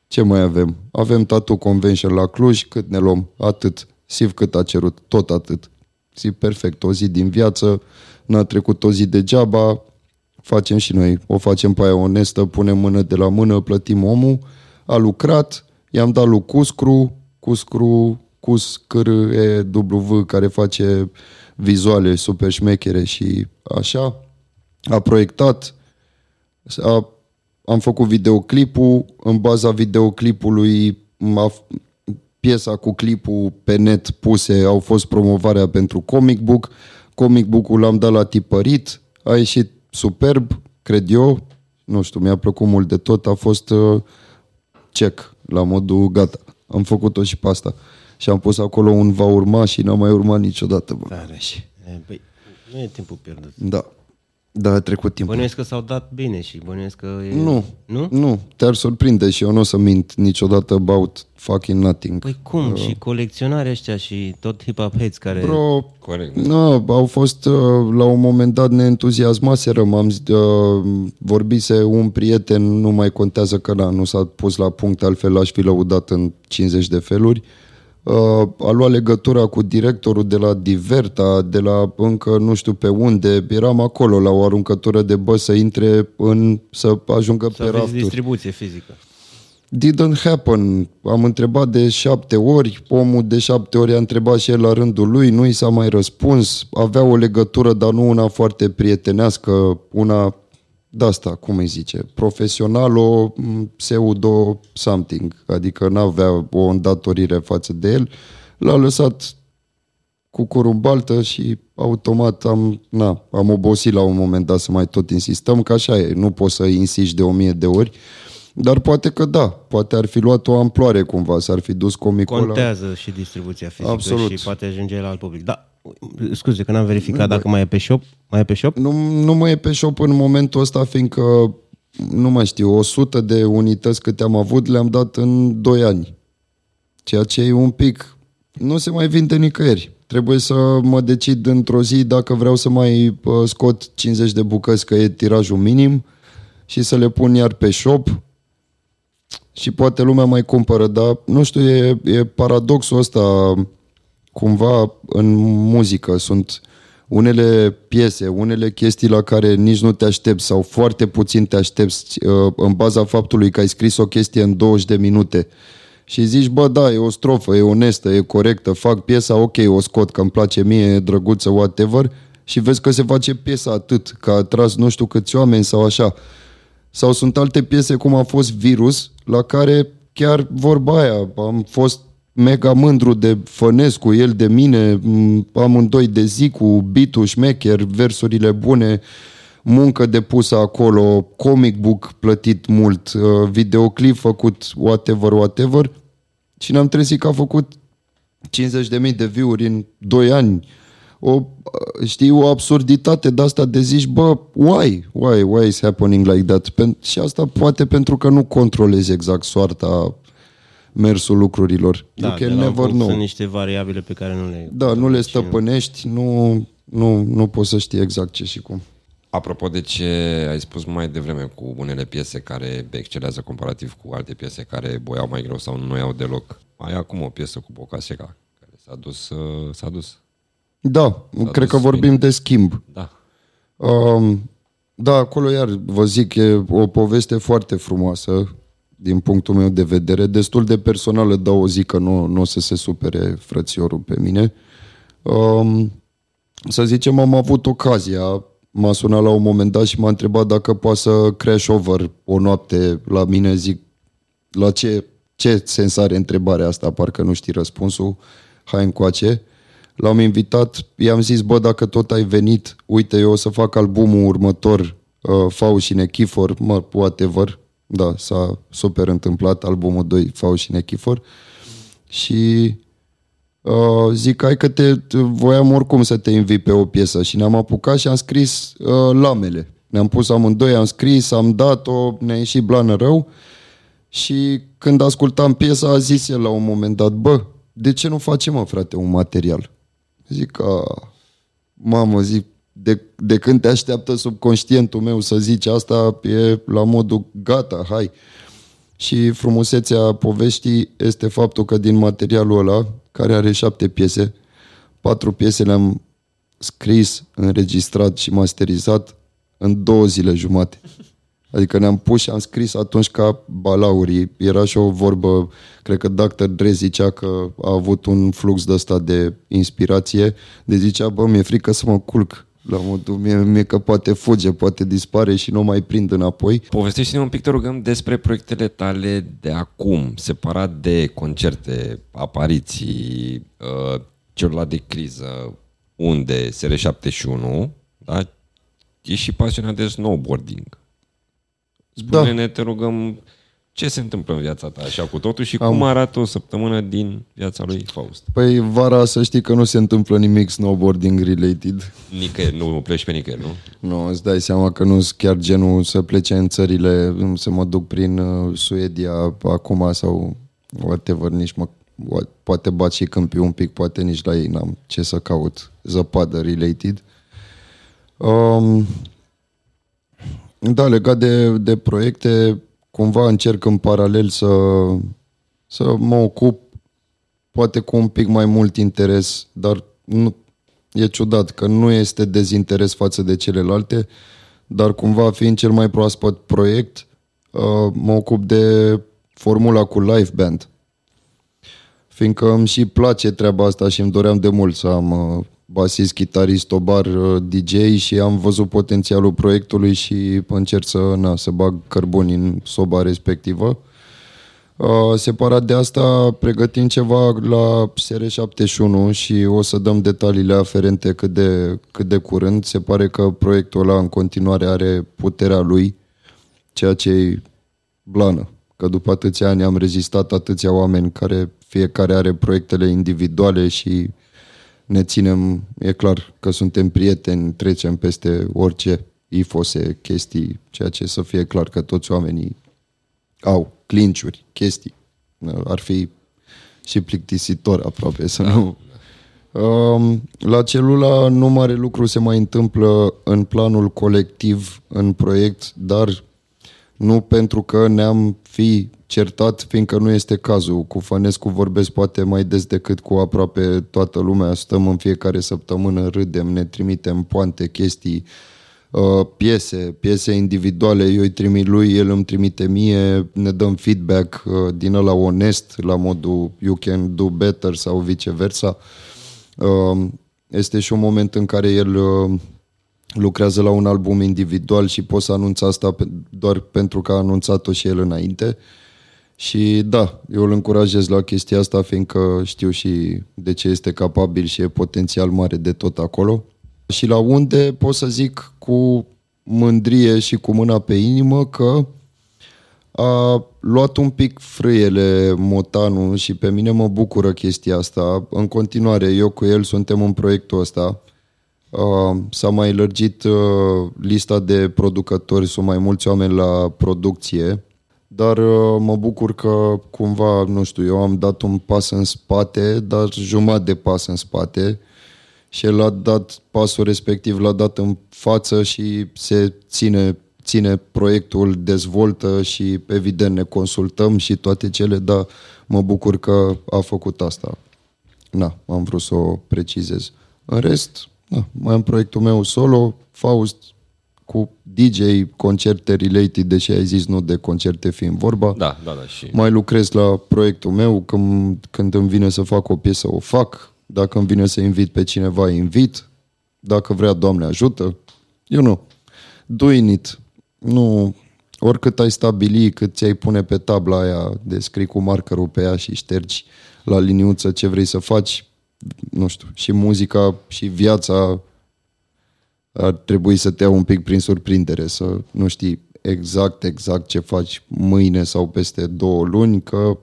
ce mai avem? Avem Tattoo Convention la Cluj, cât ne luăm? Atât. Siv cât a cerut, tot atât. Zi perfect, o zi din viață, n-a trecut o zi degeaba, facem și noi, o facem pe aia onestă, punem mână de la mână, plătim omul, a lucrat, i-am dat lui Cuscru, Cuscru, Cus, Cr, E, W, care face vizuale super șmechere și așa. A proiectat, a, am făcut videoclipul, în baza videoclipului a, piesa cu clipul pe net puse au fost promovarea pentru comic book. Comic book-ul l-am dat la tipărit, a ieșit superb, cred eu. Nu știu, mi-a plăcut mult de tot, a fost uh, check, la modul gata. Am făcut-o și pe asta. Și am pus acolo un va urma și n-a mai urmat niciodată. Bă. Tare și. E, Băi, nu e timpul pierdut. Da. Da, a trecut timpul. Bănuiesc că s-au dat bine și bănuiesc că e... Nu, Nu? nu, te-ar surprinde și eu nu o să mint niciodată about fucking nothing. Păi cum? Și colecționarea ăștia și tot hip-hop heads care... Bro, Corect. Nu, au fost, uh, la un moment dat ne entuziasmaseră, m-am zis, uh, vorbise un prieten, nu mai contează că da, nu s-a pus la punct, altfel aș fi lăudat în 50 de feluri. Uh, a luat legătura cu directorul de la Diverta, de la încă nu știu pe unde, eram acolo la o aruncătură de bă să intre în, să ajungă să pe aveți rafturi. distribuție fizică. Didn't happen. Am întrebat de șapte ori, omul de șapte ori a întrebat și el la rândul lui, nu i s-a mai răspuns, avea o legătură, dar nu una foarte prietenească, una de asta, cum îi zice, profesional-o m, pseudo something, adică n-avea o îndatorire față de el, l-a lăsat cu curumbaltă și automat am, na, am obosit la un moment dat să mai tot insistăm, că așa e, nu poți să insiști de o mie de ori, dar poate că da, poate ar fi luat o amploare cumva, s-ar fi dus comicul ăla. Contează și distribuția fizică Absolut. și poate ajunge la alt public. Da, scuze că n-am verificat dacă mai e pe shop. Mai e pe shop? Nu, nu mai e pe shop în momentul ăsta, fiindcă, nu mai știu, 100 de unități câte am avut le-am dat în 2 ani. Ceea ce e un pic... Nu se mai vinde nicăieri. Trebuie să mă decid într-o zi dacă vreau să mai uh, scot 50 de bucăți, că e tirajul minim, și să le pun iar pe shop și poate lumea mai cumpără, dar nu știu, e, e paradoxul ăsta cumva în muzică. Sunt unele piese, unele chestii la care nici nu te aștepți sau foarte puțin te aștepți uh, în baza faptului că ai scris o chestie în 20 de minute și zici, bă, da, e o strofă, e onestă, e corectă, fac piesa, ok, o scot, că îmi place mie, e drăguță, whatever, și vezi că se face piesa atât, că a atras nu știu câți oameni sau așa. Sau sunt alte piese cum a fost Virus, la care chiar vorba aia, am fost mega mândru de Fănescu, el de mine, m, amândoi de zi cu bitul șmecher, versurile bune, muncă depusă acolo, comic book plătit mult, uh, videoclip făcut whatever, whatever și ne-am trezit că a făcut 50.000 de view-uri în 2 ani. O, uh, știi, o absurditate de asta de zici, bă, why? Why? Why is happening like that? Pen- și asta poate pentru că nu controlezi exact soarta mersul lucrurilor. Da, you de can la un never punct know. Sunt niște variabile pe care nu le... Da, nu le și nu- stăpânești, nu, nu, nu poți să știi exact ce și cum. Apropo de ce ai spus mai devreme cu unele piese care excelează comparativ cu alte piese care boiau mai greu sau nu noiau deloc. Ai acum o piesă cu Boca Seca care s-a dus, uh, s-a dus. Da, cred că dus vorbim de schimb. Da. Um, da, acolo iar vă zic, e o poveste foarte frumoasă din punctul meu de vedere, destul de personală, dar o zic că nu, nu o să se supere frățiorul pe mine. Um, să zicem, am avut ocazia, m-a sunat la un moment dat și m-a întrebat dacă poate să crash over o noapte la mine, zic, la ce, ce sens are întrebarea asta, parcă nu știi răspunsul, hai încoace. L-am invitat, i-am zis, bă, dacă tot ai venit, uite, eu o să fac albumul următor, uh, Fau și Nechifor, mă, whatever, da, s-a super întâmplat, albumul 2, Fau și Nechifor, și uh, zic, hai că te, te- voiam oricum să te invit pe o piesă și ne-am apucat și am scris uh, lamele. Ne-am pus amândoi, am scris, am dat-o, ne-a ieșit blană rău și când ascultam piesa a zis el la un moment dat, bă, de ce nu facem, mă, frate, un material? Zic că, mamă, zic, de, de când te așteaptă subconștientul meu să zici asta, e la modul gata, hai. Și frumusețea poveștii este faptul că din materialul ăla, care are șapte piese, patru piese le-am scris, înregistrat și masterizat în două zile jumate. Adică ne-am pus și am scris atunci ca balaurii. Era și o vorbă, cred că Dr. Dre zicea că a avut un flux de ăsta de inspirație, de zicea, bă, mi-e frică să mă culc. La modul mie, mie că poate fuge, poate dispare și nu mai prind înapoi. Povestește-ne un pic, te rugăm, despre proiectele tale de acum, separat de concerte, apariții, uh, celălalt de criză, unde SR71, da? ești și pasionat de snowboarding. Spune-ne, te rugăm, ce se întâmplă în viața ta așa cu totul și Am- cum arată o săptămână din viața lui Faust? Păi vara să știi că nu se întâmplă nimic snowboarding related. Nicăieri, nu pleci pe nicăieri, nu? Nu, îți dai seama că nu sunt chiar genul să plece în țările, să mă duc prin uh, Suedia acum sau whatever, nici mă, what- poate bat și câmpii un pic, poate nici la ei n-am ce să caut zăpadă related. Um, da, legat de, de proiecte, cumva încerc în paralel să, să mă ocup poate cu un pic mai mult interes, dar nu, e ciudat că nu este dezinteres față de celelalte, dar cumva fiind cel mai proaspăt proiect, uh, mă ocup de formula cu live band. Fiindcă îmi și place treaba asta și îmi doream de mult să am uh, basist, chitarist, obar, uh, DJ și am văzut potențialul proiectului și încerc să, na, să bag cărbuni în soba respectivă. Uh, separat de asta, pregătim ceva la SR71 și o să dăm detaliile aferente cât de, cât de curând. Se pare că proiectul ăla în continuare are puterea lui, ceea ce e blană. Că după atâția ani am rezistat atâția oameni care fiecare are proiectele individuale și ne ținem, e clar că suntem prieteni, trecem peste orice ifose, chestii, ceea ce să fie clar că toți oamenii au clinciuri, chestii. Ar fi și plictisitor aproape să nu... Um, La celula nu mare lucru se mai întâmplă în planul colectiv, în proiect, dar nu pentru că ne-am fi certat, fiindcă nu este cazul. Cu Fănescu vorbesc poate mai des decât cu aproape toată lumea. Stăm în fiecare săptămână, râdem, ne trimitem poante, chestii, uh, piese, piese individuale, eu îi trimit lui, el îmi trimite mie, ne dăm feedback uh, din ăla onest, la modul you can do better sau viceversa. Uh, Este și un moment în care el uh, lucrează la un album individual și pot să anunț asta pe- doar pentru că a anunțat-o și el înainte. Și da, eu îl încurajez la chestia asta, fiindcă știu și de ce este capabil și e potențial mare de tot acolo. Și la unde pot să zic cu mândrie și cu mâna pe inimă că a luat un pic frâiele motanul și pe mine mă bucură chestia asta. În continuare, eu cu el suntem în proiectul ăsta. Uh, s-a mai lărgit uh, lista de producători, sunt mai mulți oameni la producție, dar uh, mă bucur că cumva, nu știu, eu am dat un pas în spate, dar jumătate de pas în spate și el a dat pasul respectiv, l-a dat în față și se ține, ține proiectul, dezvoltă și evident ne consultăm și toate cele, dar mă bucur că a făcut asta. Na, am vrut să o precizez. În rest, na, mai am proiectul meu solo, Faust, cu DJ, concerte related, deși ai zis nu de concerte fiind vorba. Da, da, da. Și... Mai lucrez la proiectul meu, când, când îmi vine să fac o piesă, o fac. Dacă îmi vine să invit pe cineva, invit. Dacă vrea, Doamne ajută. Eu nu. Doing it. Nu, oricât ai stabili, cât ți-ai pune pe tabla aia de scrii cu markerul pe ea și ștergi la liniuță ce vrei să faci, nu știu, și muzica și viața ar trebui să te iau un pic prin surprindere, să nu știi exact, exact ce faci mâine sau peste două luni, că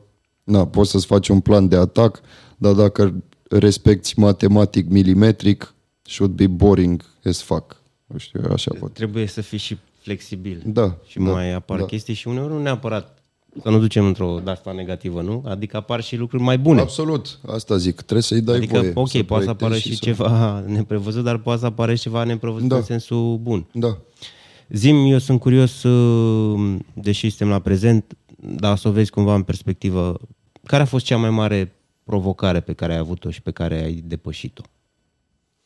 na, poți să-ți faci un plan de atac, dar dacă respecti matematic milimetric, should be boring as fuck. Nu știu, eu așa pot. Trebuie să fii și flexibil. Da, Și da, mai apar da. chestii și uneori nu neapărat să nu ducem într-o de asta negativă, nu? Adică apar și lucruri mai bune. Absolut, asta zic, trebuie să-i dai adică, voie. ok, să poate să proiectezi apară și, să- ceva neprevăzut, dar poate să apare și ceva neprevăzut Da. în sensul bun. Da. Zim, eu sunt curios, uh, deși suntem la prezent, dar să o vezi cumva în perspectivă, care a fost cea mai mare provocare pe care ai avut-o și pe care ai depășit-o?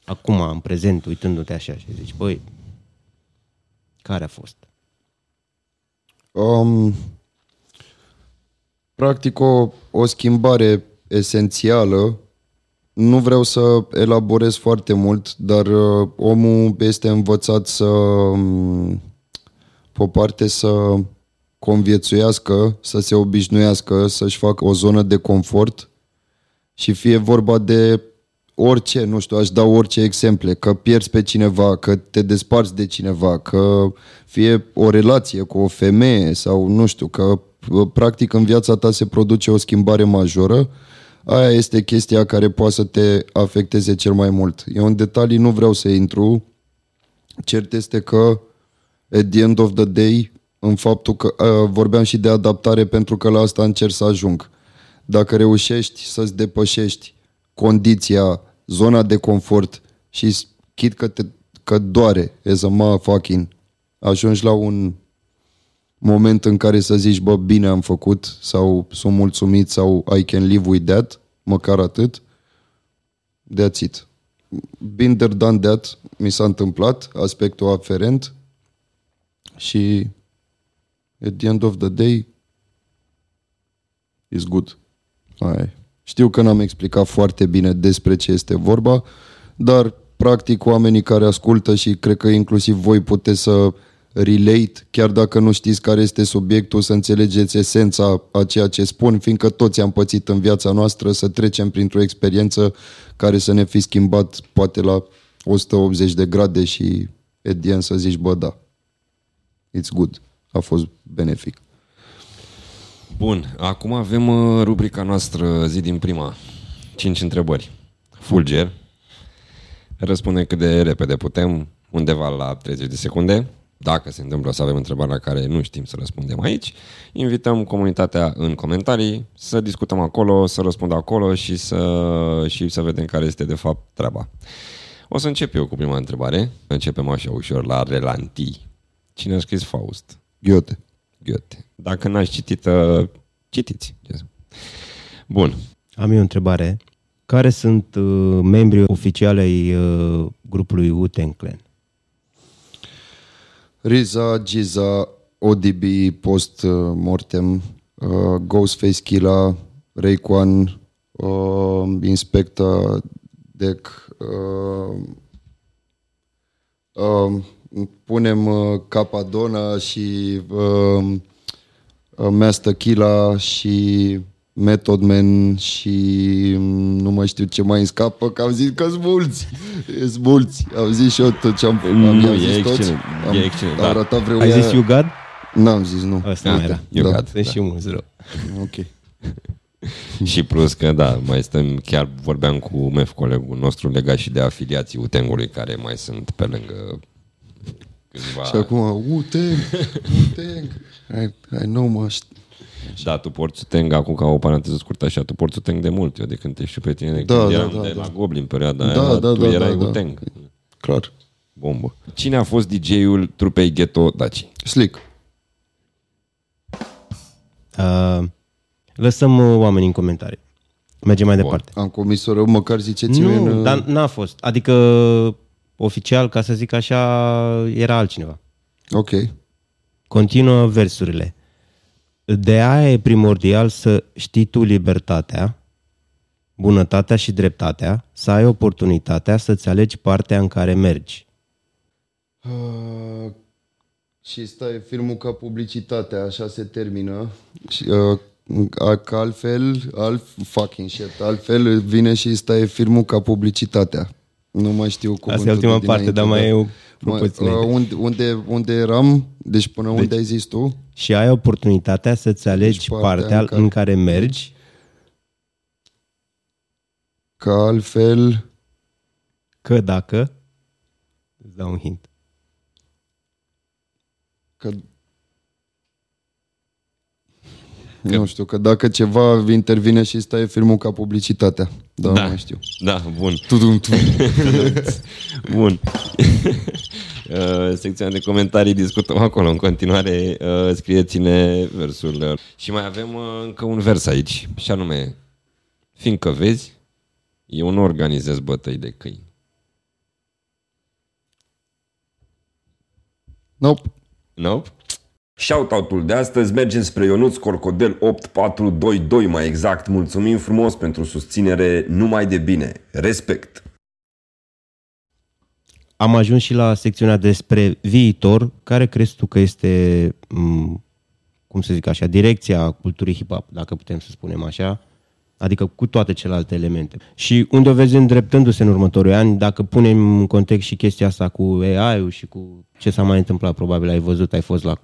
Acum, în prezent, uitându-te așa și zici, băi, care a fost? Um, practic o, o schimbare esențială. Nu vreau să elaborez foarte mult, dar uh, omul este învățat să, um, pe o parte, să conviețuiască, să se obișnuiască, să-și facă o zonă de confort și fie vorba de orice, nu știu, aș da orice exemple, că pierzi pe cineva, că te desparți de cineva, că fie o relație cu o femeie sau nu știu, că practic în viața ta se produce o schimbare majoră, aia este chestia care poate să te afecteze cel mai mult. Eu în detalii nu vreau să intru, cert este că at the end of the day, în faptul că uh, vorbeam și de adaptare pentru că la asta încerc să ajung. Dacă reușești să-ți depășești condiția, zona de confort și chit că, te, că doare as a motherfucking, ajungi la un moment în care să zici, bă, bine am făcut sau sunt mulțumit sau I can live with that, măcar atât, that's it. Been there, done that, mi s-a întâmplat, aspectul aferent și at the end of the day is good. Aia Știu că n-am explicat foarte bine despre ce este vorba, dar practic oamenii care ascultă și cred că inclusiv voi puteți să relate, chiar dacă nu știți care este subiectul, să înțelegeți esența a ceea ce spun, fiindcă toți am pățit în viața noastră să trecem printr-o experiență care să ne fi schimbat poate la 180 de grade și Edian să zici, bă, da, it's good, a fost benefic. Bun, acum avem uh, rubrica noastră zi din prima. Cinci întrebări. Fulger. Răspunde cât de repede putem, undeva la 30 de secunde. Dacă se întâmplă să avem întrebări la care nu știm să răspundem aici, invităm comunitatea în comentarii să discutăm acolo, să răspundă acolo și să, și să vedem care este de fapt treaba. O să încep eu cu prima întrebare. Începem așa ușor la relanti. Cine a scris Faust? Goethe. Goethe. Dacă n-ați citit, uh, citiți. Bun. Am eu o întrebare. Care sunt uh, membrii oficiale ai uh, grupului Uten Clan? Riza, Giza, ODB, Post uh, Mortem, uh, Ghostface Killa, Rayquan, uh, Inspecta, Deck, uh, uh, punem uh, Capadona și uh, uh, Master Killa și Method Man și mm, nu mai știu ce mai scapă, că am zis că sunt mulți. Sunt mulți. Am zis și eu tot ce am, Nu, am e zis excelent. toți. E Am, excelent, am dar- arătat vreo Ai zis You God? N-am zis, nu. Ăsta mai era. You Da. God. Sunt și mulți rău. Ok. Și plus că, da, mai stăm, chiar vorbeam cu MEF, colegul nostru, legat și de afiliații Utengului, care mai sunt pe lângă câțiva... Și acum, Wu-Tang, Wu-Tang. I, I know mă, șt- Da, tu porți Uteng, acum ca o paranteză scurtă așa, tu porți Uteng de mult, eu de când te știu pe tine, de Da, când da, eram da, de da. la Goblin perioada Da, aia, da, tu da, erai da, da. Uteng. clar. Bombă. Cine a fost DJ-ul trupei Ghetto Daci? Slick. Uh, lăsăm uh, oamenii în comentarii. Mergem mai Bun. departe. Am comis o rău, măcar ziceți-mi Nu, în... dar n-a fost. Adică oficial, ca să zic așa, era altcineva. Ok. Continuă versurile. De aia e primordial să știi tu libertatea, bunătatea și dreptatea, să ai oportunitatea să-ți alegi partea în care mergi. Uh, și stai filmul ca publicitatea, așa se termină. Și, uh, a- că altfel, alt, fucking shit, altfel vine și stai filmul ca publicitatea. Nu mai știu cuvântul Asta e ultima de parte, dinainte, dar mai e o Mă, propoziție. uh, unde, unde, unde eram? Deci până unde ai zis tu? Și ai oportunitatea să-ți alegi partea partea, în care- în care mergi Că altfel... Că dacă... Îți dau un hint. Că... Nu știu, că dacă ceva intervine și stai filmul ca publicitatea. Da, Da. nu mai știu. Da, bun. Tudum, tudum. Bun. Uh, Secțiunea de comentarii discutăm acolo. În continuare, uh, scrieți-ne versul. Și mai avem uh, încă un vers aici, și anume, fiindcă vezi, eu nu organizez bătăi de câini. Nope. Nope? Shoutout-ul de astăzi merge spre Ionuț Corcodel 8422 mai exact. Mulțumim frumos pentru susținere numai de bine. Respect! Am ajuns și la secțiunea despre viitor. Care crezi tu că este, m, cum să zic așa, direcția culturii hip-hop, dacă putem să spunem așa, adică cu toate celelalte elemente. Și unde o vezi îndreptându-se în următorii ani, dacă punem în context și chestia asta cu AI-ul și cu ce s-a mai întâmplat, probabil ai văzut, ai fost la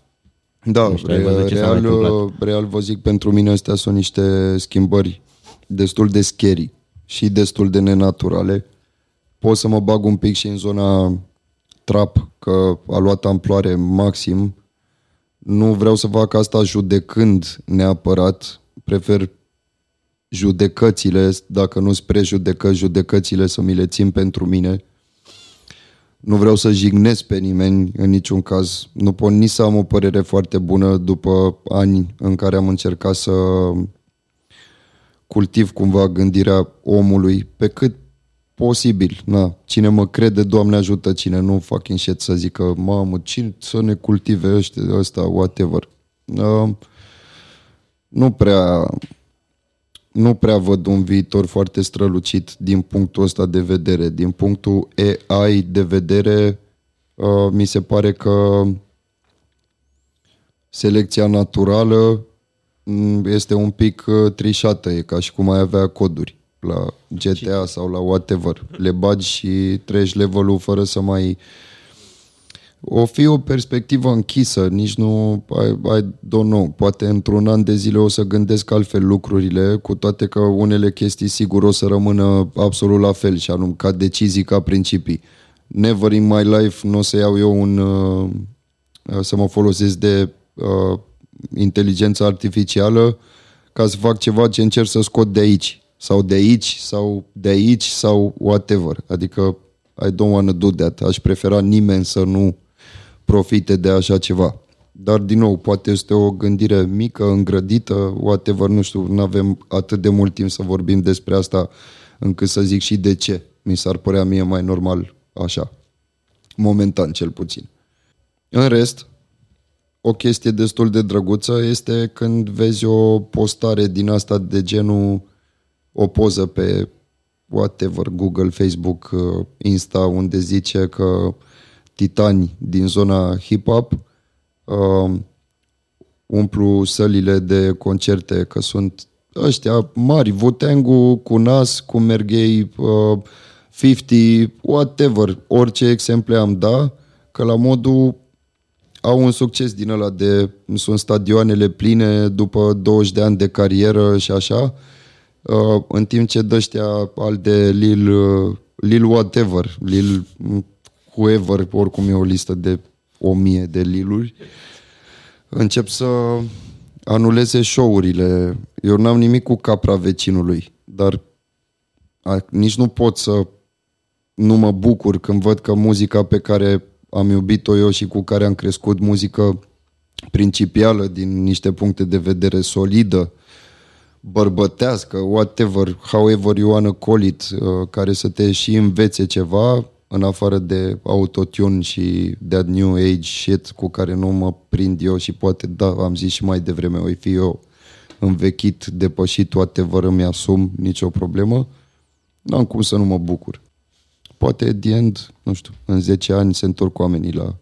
Da, Nu știu, ai văzut ce s-a mai real, întâmplat. real vă zic, pentru mine astea sunt niște schimbări destul de scary și destul de nenaturale. Pot să mă bag un pic și în zona trap, că a luat amploare maxim. Nu vreau să fac asta judecând neapărat. Prefer judecățile, dacă nu spre judecăți, judecățile să mi le țin pentru mine. Nu vreau să jignesc pe nimeni în niciun caz. Nu pot nici să am o părere foarte bună după ani în care am încercat să cultiv cumva gândirea omului pe cât posibil. Na, cine mă crede, Doamne ajută, cine nu fucking shit să zică, mamă, cine să ne cultive ăștia, ăsta, whatever. Uh, nu prea nu prea văd un viitor foarte strălucit din punctul ăsta de vedere. Din punctul AI de vedere, uh, mi se pare că selecția naturală mm, este un pic uh, trișată, e ca și cum ai avea coduri la GTA sau la whatever. Le bagi și treci levelul fără să mai... O fi o perspectivă închisă, nici nu, I, I don't know, poate într-un an de zile o să gândesc altfel lucrurile, cu toate că unele chestii sigur o să rămână absolut la fel și anume ca decizii, ca principii. Never in my life nu o să iau eu un, uh, să mă folosesc de uh, inteligența artificială ca să fac ceva ce încerc să scot de aici sau de aici sau de aici sau whatever. Adică I don't wanna do that. Aș prefera nimeni să nu profite de așa ceva. Dar, din nou, poate este o gândire mică, îngrădită, whatever, nu știu, nu avem atât de mult timp să vorbim despre asta încât să zic și de ce. Mi s-ar părea mie mai normal așa. Momentan, cel puțin. În rest, o chestie destul de drăguță este când vezi o postare din asta de genul o poză pe whatever, Google, Facebook, uh, Insta, unde zice că titani din zona hip-hop uh, umplu sălile de concerte, că sunt ăștia mari, Vutengu, cu Nas, cu Merghei, uh, 50, whatever, orice exemple am da, că la modul au un succes din ăla de sunt stadioanele pline după 20 de ani de carieră și așa, uh, în timp ce dăștia al de Lil, uh, Lil whatever, Lil whoever, oricum e o listă de o mie de Liluri, încep să anuleze show-urile. Eu n-am nimic cu capra vecinului, dar a, nici nu pot să nu mă bucur când văd că muzica pe care am iubit-o eu și cu care am crescut, muzică principială din niște puncte de vedere solidă, bărbătească, whatever, however you wanna call it, uh, care să te și învețe ceva, în afară de autotune și that new age shit cu care nu mă prind eu și poate, da, am zis și mai devreme, o fi eu învechit, depășit, whatever, îmi asum, nicio problemă, n-am cum să nu mă bucur. Poate, the end, nu știu, în 10 ani se întorc oamenii la...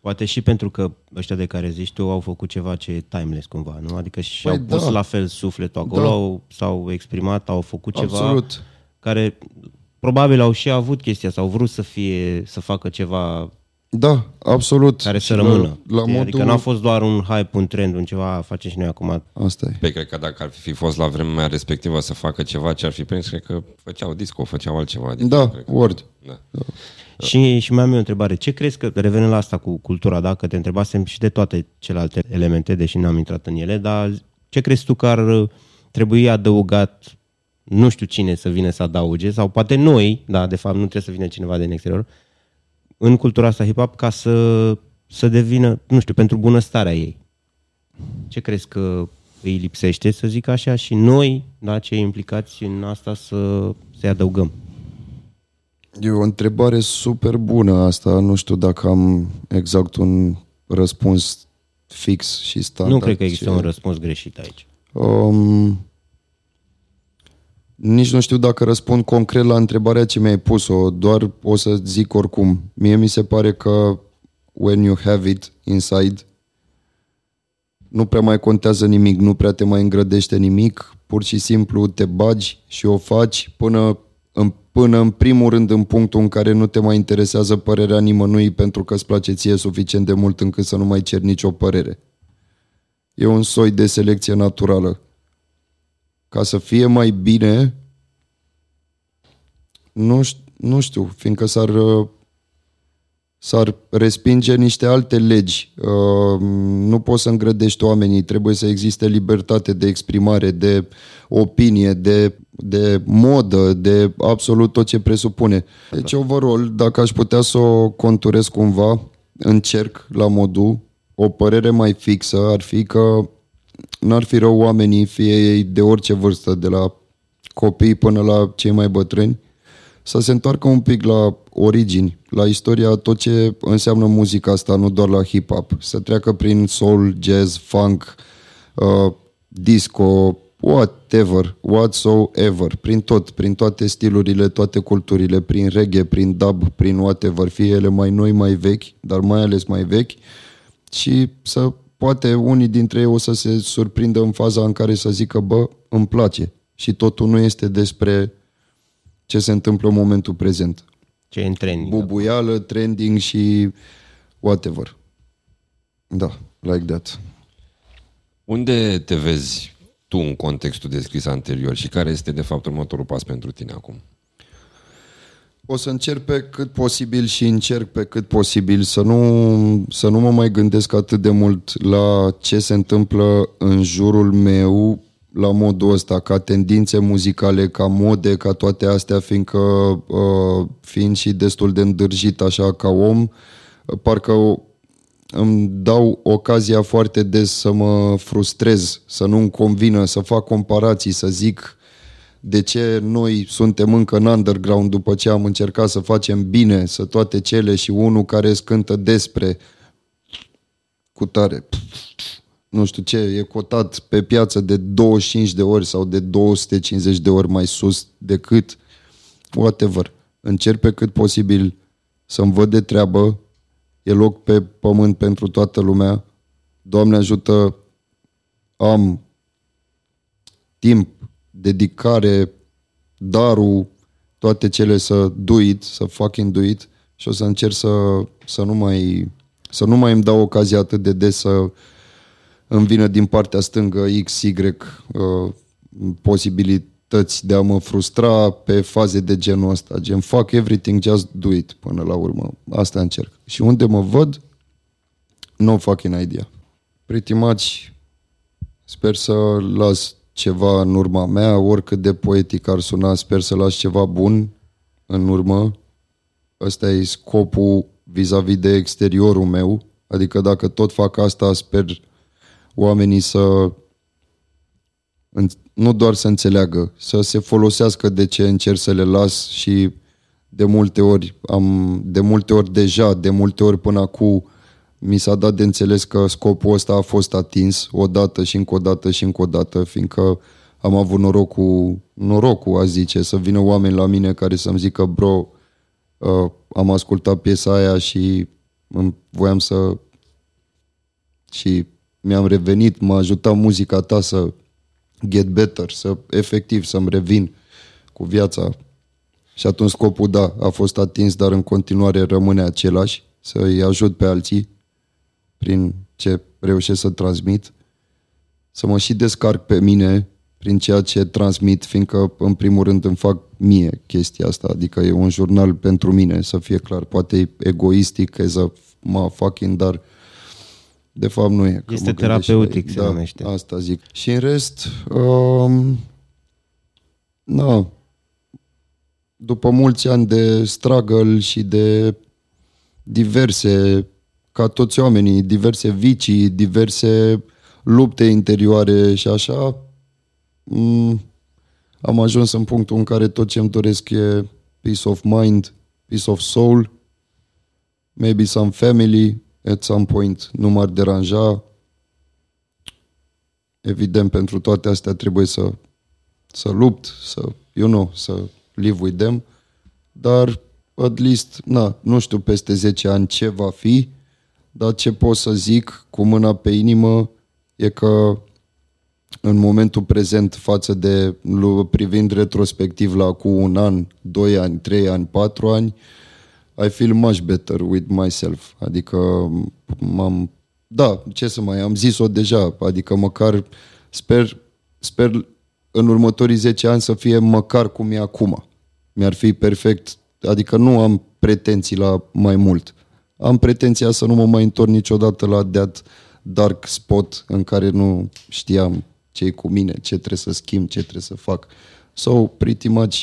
Poate și pentru că ăștia de care zici tu au făcut ceva ce e timeless cumva, nu? Adică și-au Păi pus da. la fel sufletul acolo, Da. au, s-au exprimat, au făcut ceva Absolut. care probabil au și avut chestia sau au vrut să fie, să facă ceva Da, absolut. care Și să rămână. La, la Știi? modul... Adică n-a fost doar un hype, un trend, un ceva, facem și noi acum. Asta e. Păi cred că dacă ar fi fost la vremea respectivă să facă ceva ce ar fi prins, cred că făceau disco, făceau altceva. Adică, Da, cred că- word. Da. Și, și mai am eu o întrebare. Ce crezi că, revenim la asta cu cultura, da? că te întrebasem și de toate celelalte elemente, deși n-am intrat în ele, dar ce crezi tu că ar uh, trebui adăugat, nu știu cine să vină să adauge, sau poate noi, da, de fapt nu trebuie să vină cineva din exterior, în cultura asta hip-hop ca să, să devină, nu știu, pentru bunăstarea ei. Ce crezi că îi lipsește, să zic așa, și noi, da, cei implicați în asta, să, să adăugăm? E o întrebare super bună asta. Nu știu dacă am exact un răspuns fix și standard. Nu cred că există ce... un răspuns greșit aici. Um, nici nu știu dacă răspund concret la întrebarea ce mi-ai pus-o, doar o să zic oricum. Mie mi se pare că when you have it inside, nu prea mai contează nimic, nu prea te mai îngrădește nimic, pur și simplu te bagi și o faci până în, până în primul rând în punctul în care nu te mai interesează părerea nimănui pentru că îți place ție suficient de mult încât să nu mai cer nicio părere. E un soi de selecție naturală. Ca să fie mai bine, nu, nu știu, fiindcă s-ar uh, s-ar respinge niște alte legi. Uh, nu poți să îngrădești oamenii, trebuie să existe libertate de exprimare, de opinie, de, de modă, de absolut tot ce presupune. Deci, overall, dacă aș putea să o conturez cumva, încerc la modul, o părere mai fixă ar fi că n-ar fi rău oamenii, fie ei de orice vârstă, de la copii până la cei mai bătrâni, să se întoarcă un pic la origini, la istoria, tot ce înseamnă muzica asta, nu doar la hip-hop. Să treacă prin soul, jazz, funk, uh, disco, whatever, whatsoever, prin tot, prin toate stilurile, toate culturile, prin reggae, prin dub, prin whatever, fie ele mai noi, mai vechi, dar mai ales mai vechi, și să poate unii dintre ei o să se surprindă în faza în care să zică, bă, îmi place. Și totul nu este despre ce se întâmplă în momentul prezent. Ce e în trending. Bubuială, trending și whatever. Da, like that. Unde te vezi tu în contextul descris anterior și care este de fapt următorul pas pentru tine acum? O să încerc pe cât posibil și încerc pe cât posibil să nu, să nu mă mai gândesc atât de mult la ce se întâmplă în jurul meu la modul ăsta, ca tendințe muzicale, ca mode, ca toate astea, fiindcă uh, fiind și destul de îndârjit așa ca om, parcă îmi dau ocazia foarte des să mă frustrez, să nu-mi convină, să fac comparații, să zic de ce noi suntem încă în underground după ce am încercat să facem bine, să toate cele și unul care scântă despre cu tare nu știu ce, e cotat pe piață de 25 de ori sau de 250 de ori mai sus decât whatever. Încerc pe cât posibil să-mi văd de treabă, e loc pe pământ pentru toată lumea. Doamne ajută, am timp, dedicare, darul, toate cele să do it, să fucking do it și o să încerc să, să nu mai să nu mai îmi dau ocazia atât de des să îmi vină din partea stângă X, Y uh, posibilități de a mă frustra pe faze de genul ăsta. Gen, fuck everything, just do it până la urmă. Asta încerc. Și unde mă văd, no fucking idea. Pretty much sper să las ceva în urma mea, oricât de poetic ar suna, sper să las ceva bun în urmă. Ăsta e scopul vis-a-vis de exteriorul meu. Adică dacă tot fac asta, sper oamenii să nu doar să înțeleagă, să se folosească de ce încerc să le las și de multe ori am, de multe ori deja, de multe ori până acum mi s-a dat de înțeles că scopul ăsta a fost atins o dată și încă o dată și încă o dată, fiindcă am avut norocul, norocul a zice, să vină oameni la mine care să-mi zică, bro, uh, am ascultat piesa aia și voiam să și mi-am revenit, m-a ajutat muzica ta să get better, să efectiv să-mi revin cu viața. Și atunci scopul, da, a fost atins, dar în continuare rămâne același, să îi ajut pe alții prin ce reușesc să transmit, să mă și descarc pe mine prin ceea ce transmit, fiindcă în primul rând îmi fac mie chestia asta, adică e un jurnal pentru mine, să fie clar, poate e egoistic as a fucking, dar de fapt nu e. Că este terapeutic, se da, numește. Asta zic. Și în rest, um, na, după mulți ani de struggle și de diverse, ca toți oamenii, diverse vicii, diverse lupte interioare și așa, um, am ajuns în punctul în care tot ce îmi doresc e peace of mind, peace of soul, maybe some family, at some point nu m-ar deranja, evident, pentru toate astea trebuie să, să lupt, să, you know, să live with them, dar at least, na, nu știu peste 10 ani ce va fi, dar ce pot să zic cu mâna pe inimă e că în momentul prezent față de privind retrospectiv la cu un an, doi ani, trei ani, patru ani, I feel much better with myself. Adică m-am da, ce să mai am zis-o deja, adică măcar sper, sper în următorii 10 ani să fie măcar cum e acum. Mi-ar fi perfect, adică nu am pretenții la mai mult. Am pretenția să nu mă mai întorc niciodată la that dark spot în care nu știam ce cu mine, ce trebuie să schimb, ce trebuie să fac. So, pretty much,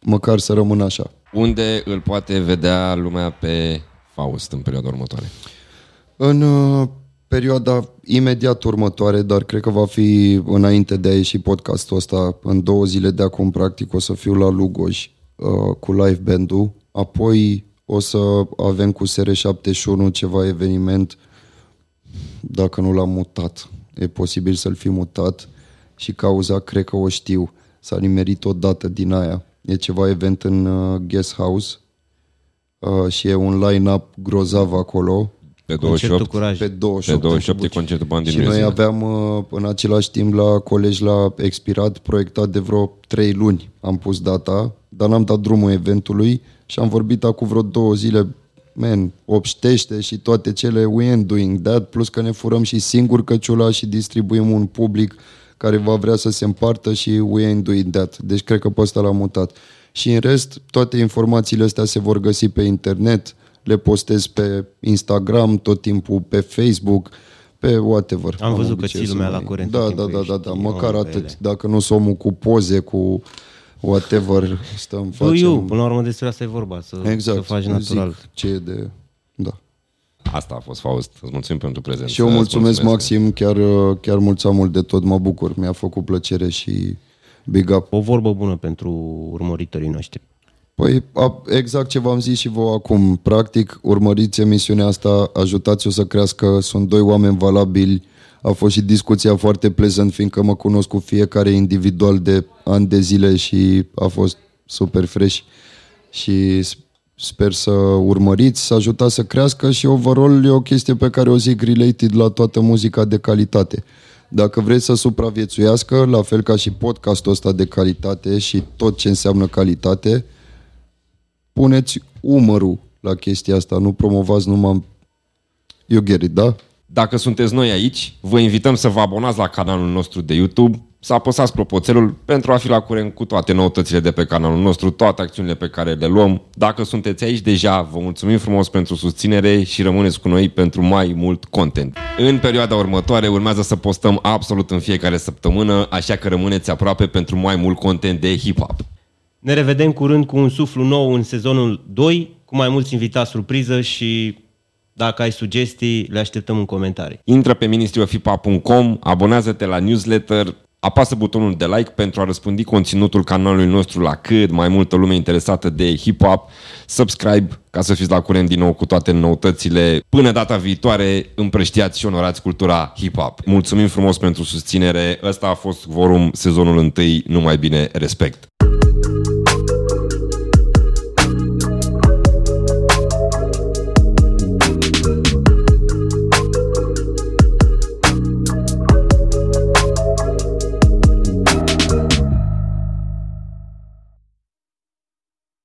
măcar să rămân așa. Unde îl poate vedea lumea pe Faust în perioada următoare? În uh, perioada imediat următoare, dar cred că va fi înainte de a ieși podcastul ăsta, în două zile de acum, practic, o să fiu la Lugoj uh, cu live band-ul. Apoi o să avem cu SR71 ceva eveniment, dacă nu l-am mutat. E posibil să-l fi mutat și cauza, cred că o știu. S-a nimerit o dată din aia. E ceva event în uh, guest house uh, și e un line-up grozav acolo pe 28, curaj. Pe 28, pe 28 e concertul Band Și noi aveam uh, în același timp la colegi la expirat, proiectat de vreo 3 luni. Am pus data, dar n-am dat drumul eventului și am vorbit acum vreo două zile man, obștește și toate cele, we ain't doing that, plus că ne furăm și singur căciula și distribuim un public care va vrea să se împartă și we ain't doing that. Deci cred că pe ăsta l-am mutat. Și în rest, toate informațiile astea se vor găsi pe internet, le postez pe Instagram tot timpul, pe Facebook, pe whatever. Am, Am văzut că ții lumea mai... la curent. Da, da, da, da, da, măcar atât. Ele. Dacă nu sunt omul cu poze, cu whatever, stăm, facem... Eu, până la urmă despre asta e vorba, să, exact, să faci natural. Zic ce e de... Da. Asta a fost, Faust. Îți mulțumim pentru prezență. Și eu mulțumesc, Maxim, chiar, chiar mulțumesc mult de tot, mă bucur. Mi-a făcut plăcere și big up. O vorbă bună pentru urmăritorii noștri. Păi exact ce v-am zis și vă acum. Practic, urmăriți emisiunea asta, ajutați-o să crească, sunt doi oameni valabili. A fost și discuția foarte plezant, fiindcă mă cunosc cu fiecare individual de ani de zile și a fost super fresh. Și sper să urmăriți, să ajutați să crească și overall e o chestie pe care o zic related la toată muzica de calitate. Dacă vreți să supraviețuiască, la fel ca și podcastul ăsta de calitate și tot ce înseamnă calitate, puneți umărul la chestia asta, nu promovați numai you get it, da? Dacă sunteți noi aici, vă invităm să vă abonați la canalul nostru de YouTube, să apăsați clopoțelul pentru a fi la curent cu toate noutățile de pe canalul nostru, toate acțiunile pe care le luăm. Dacă sunteți aici deja, vă mulțumim frumos pentru susținere și rămâneți cu noi pentru mai mult content. În perioada următoare urmează să postăm absolut în fiecare săptămână, așa că rămâneți aproape pentru mai mult content de hip-hop. Ne revedem curând cu un suflu nou în sezonul 2, cu mai mulți invitați surpriză și dacă ai sugestii, le așteptăm în comentarii. Intră pe ministriofipa.com, abonează-te la newsletter, apasă butonul de like pentru a răspândi conținutul canalului nostru la cât mai multă lume interesată de hip-hop, subscribe ca să fiți la curent din nou cu toate noutățile. Până data viitoare, împrăștiați și onorați cultura hip-hop. Mulțumim frumos pentru susținere, ăsta a fost Vorum sezonul 1, numai bine, respect!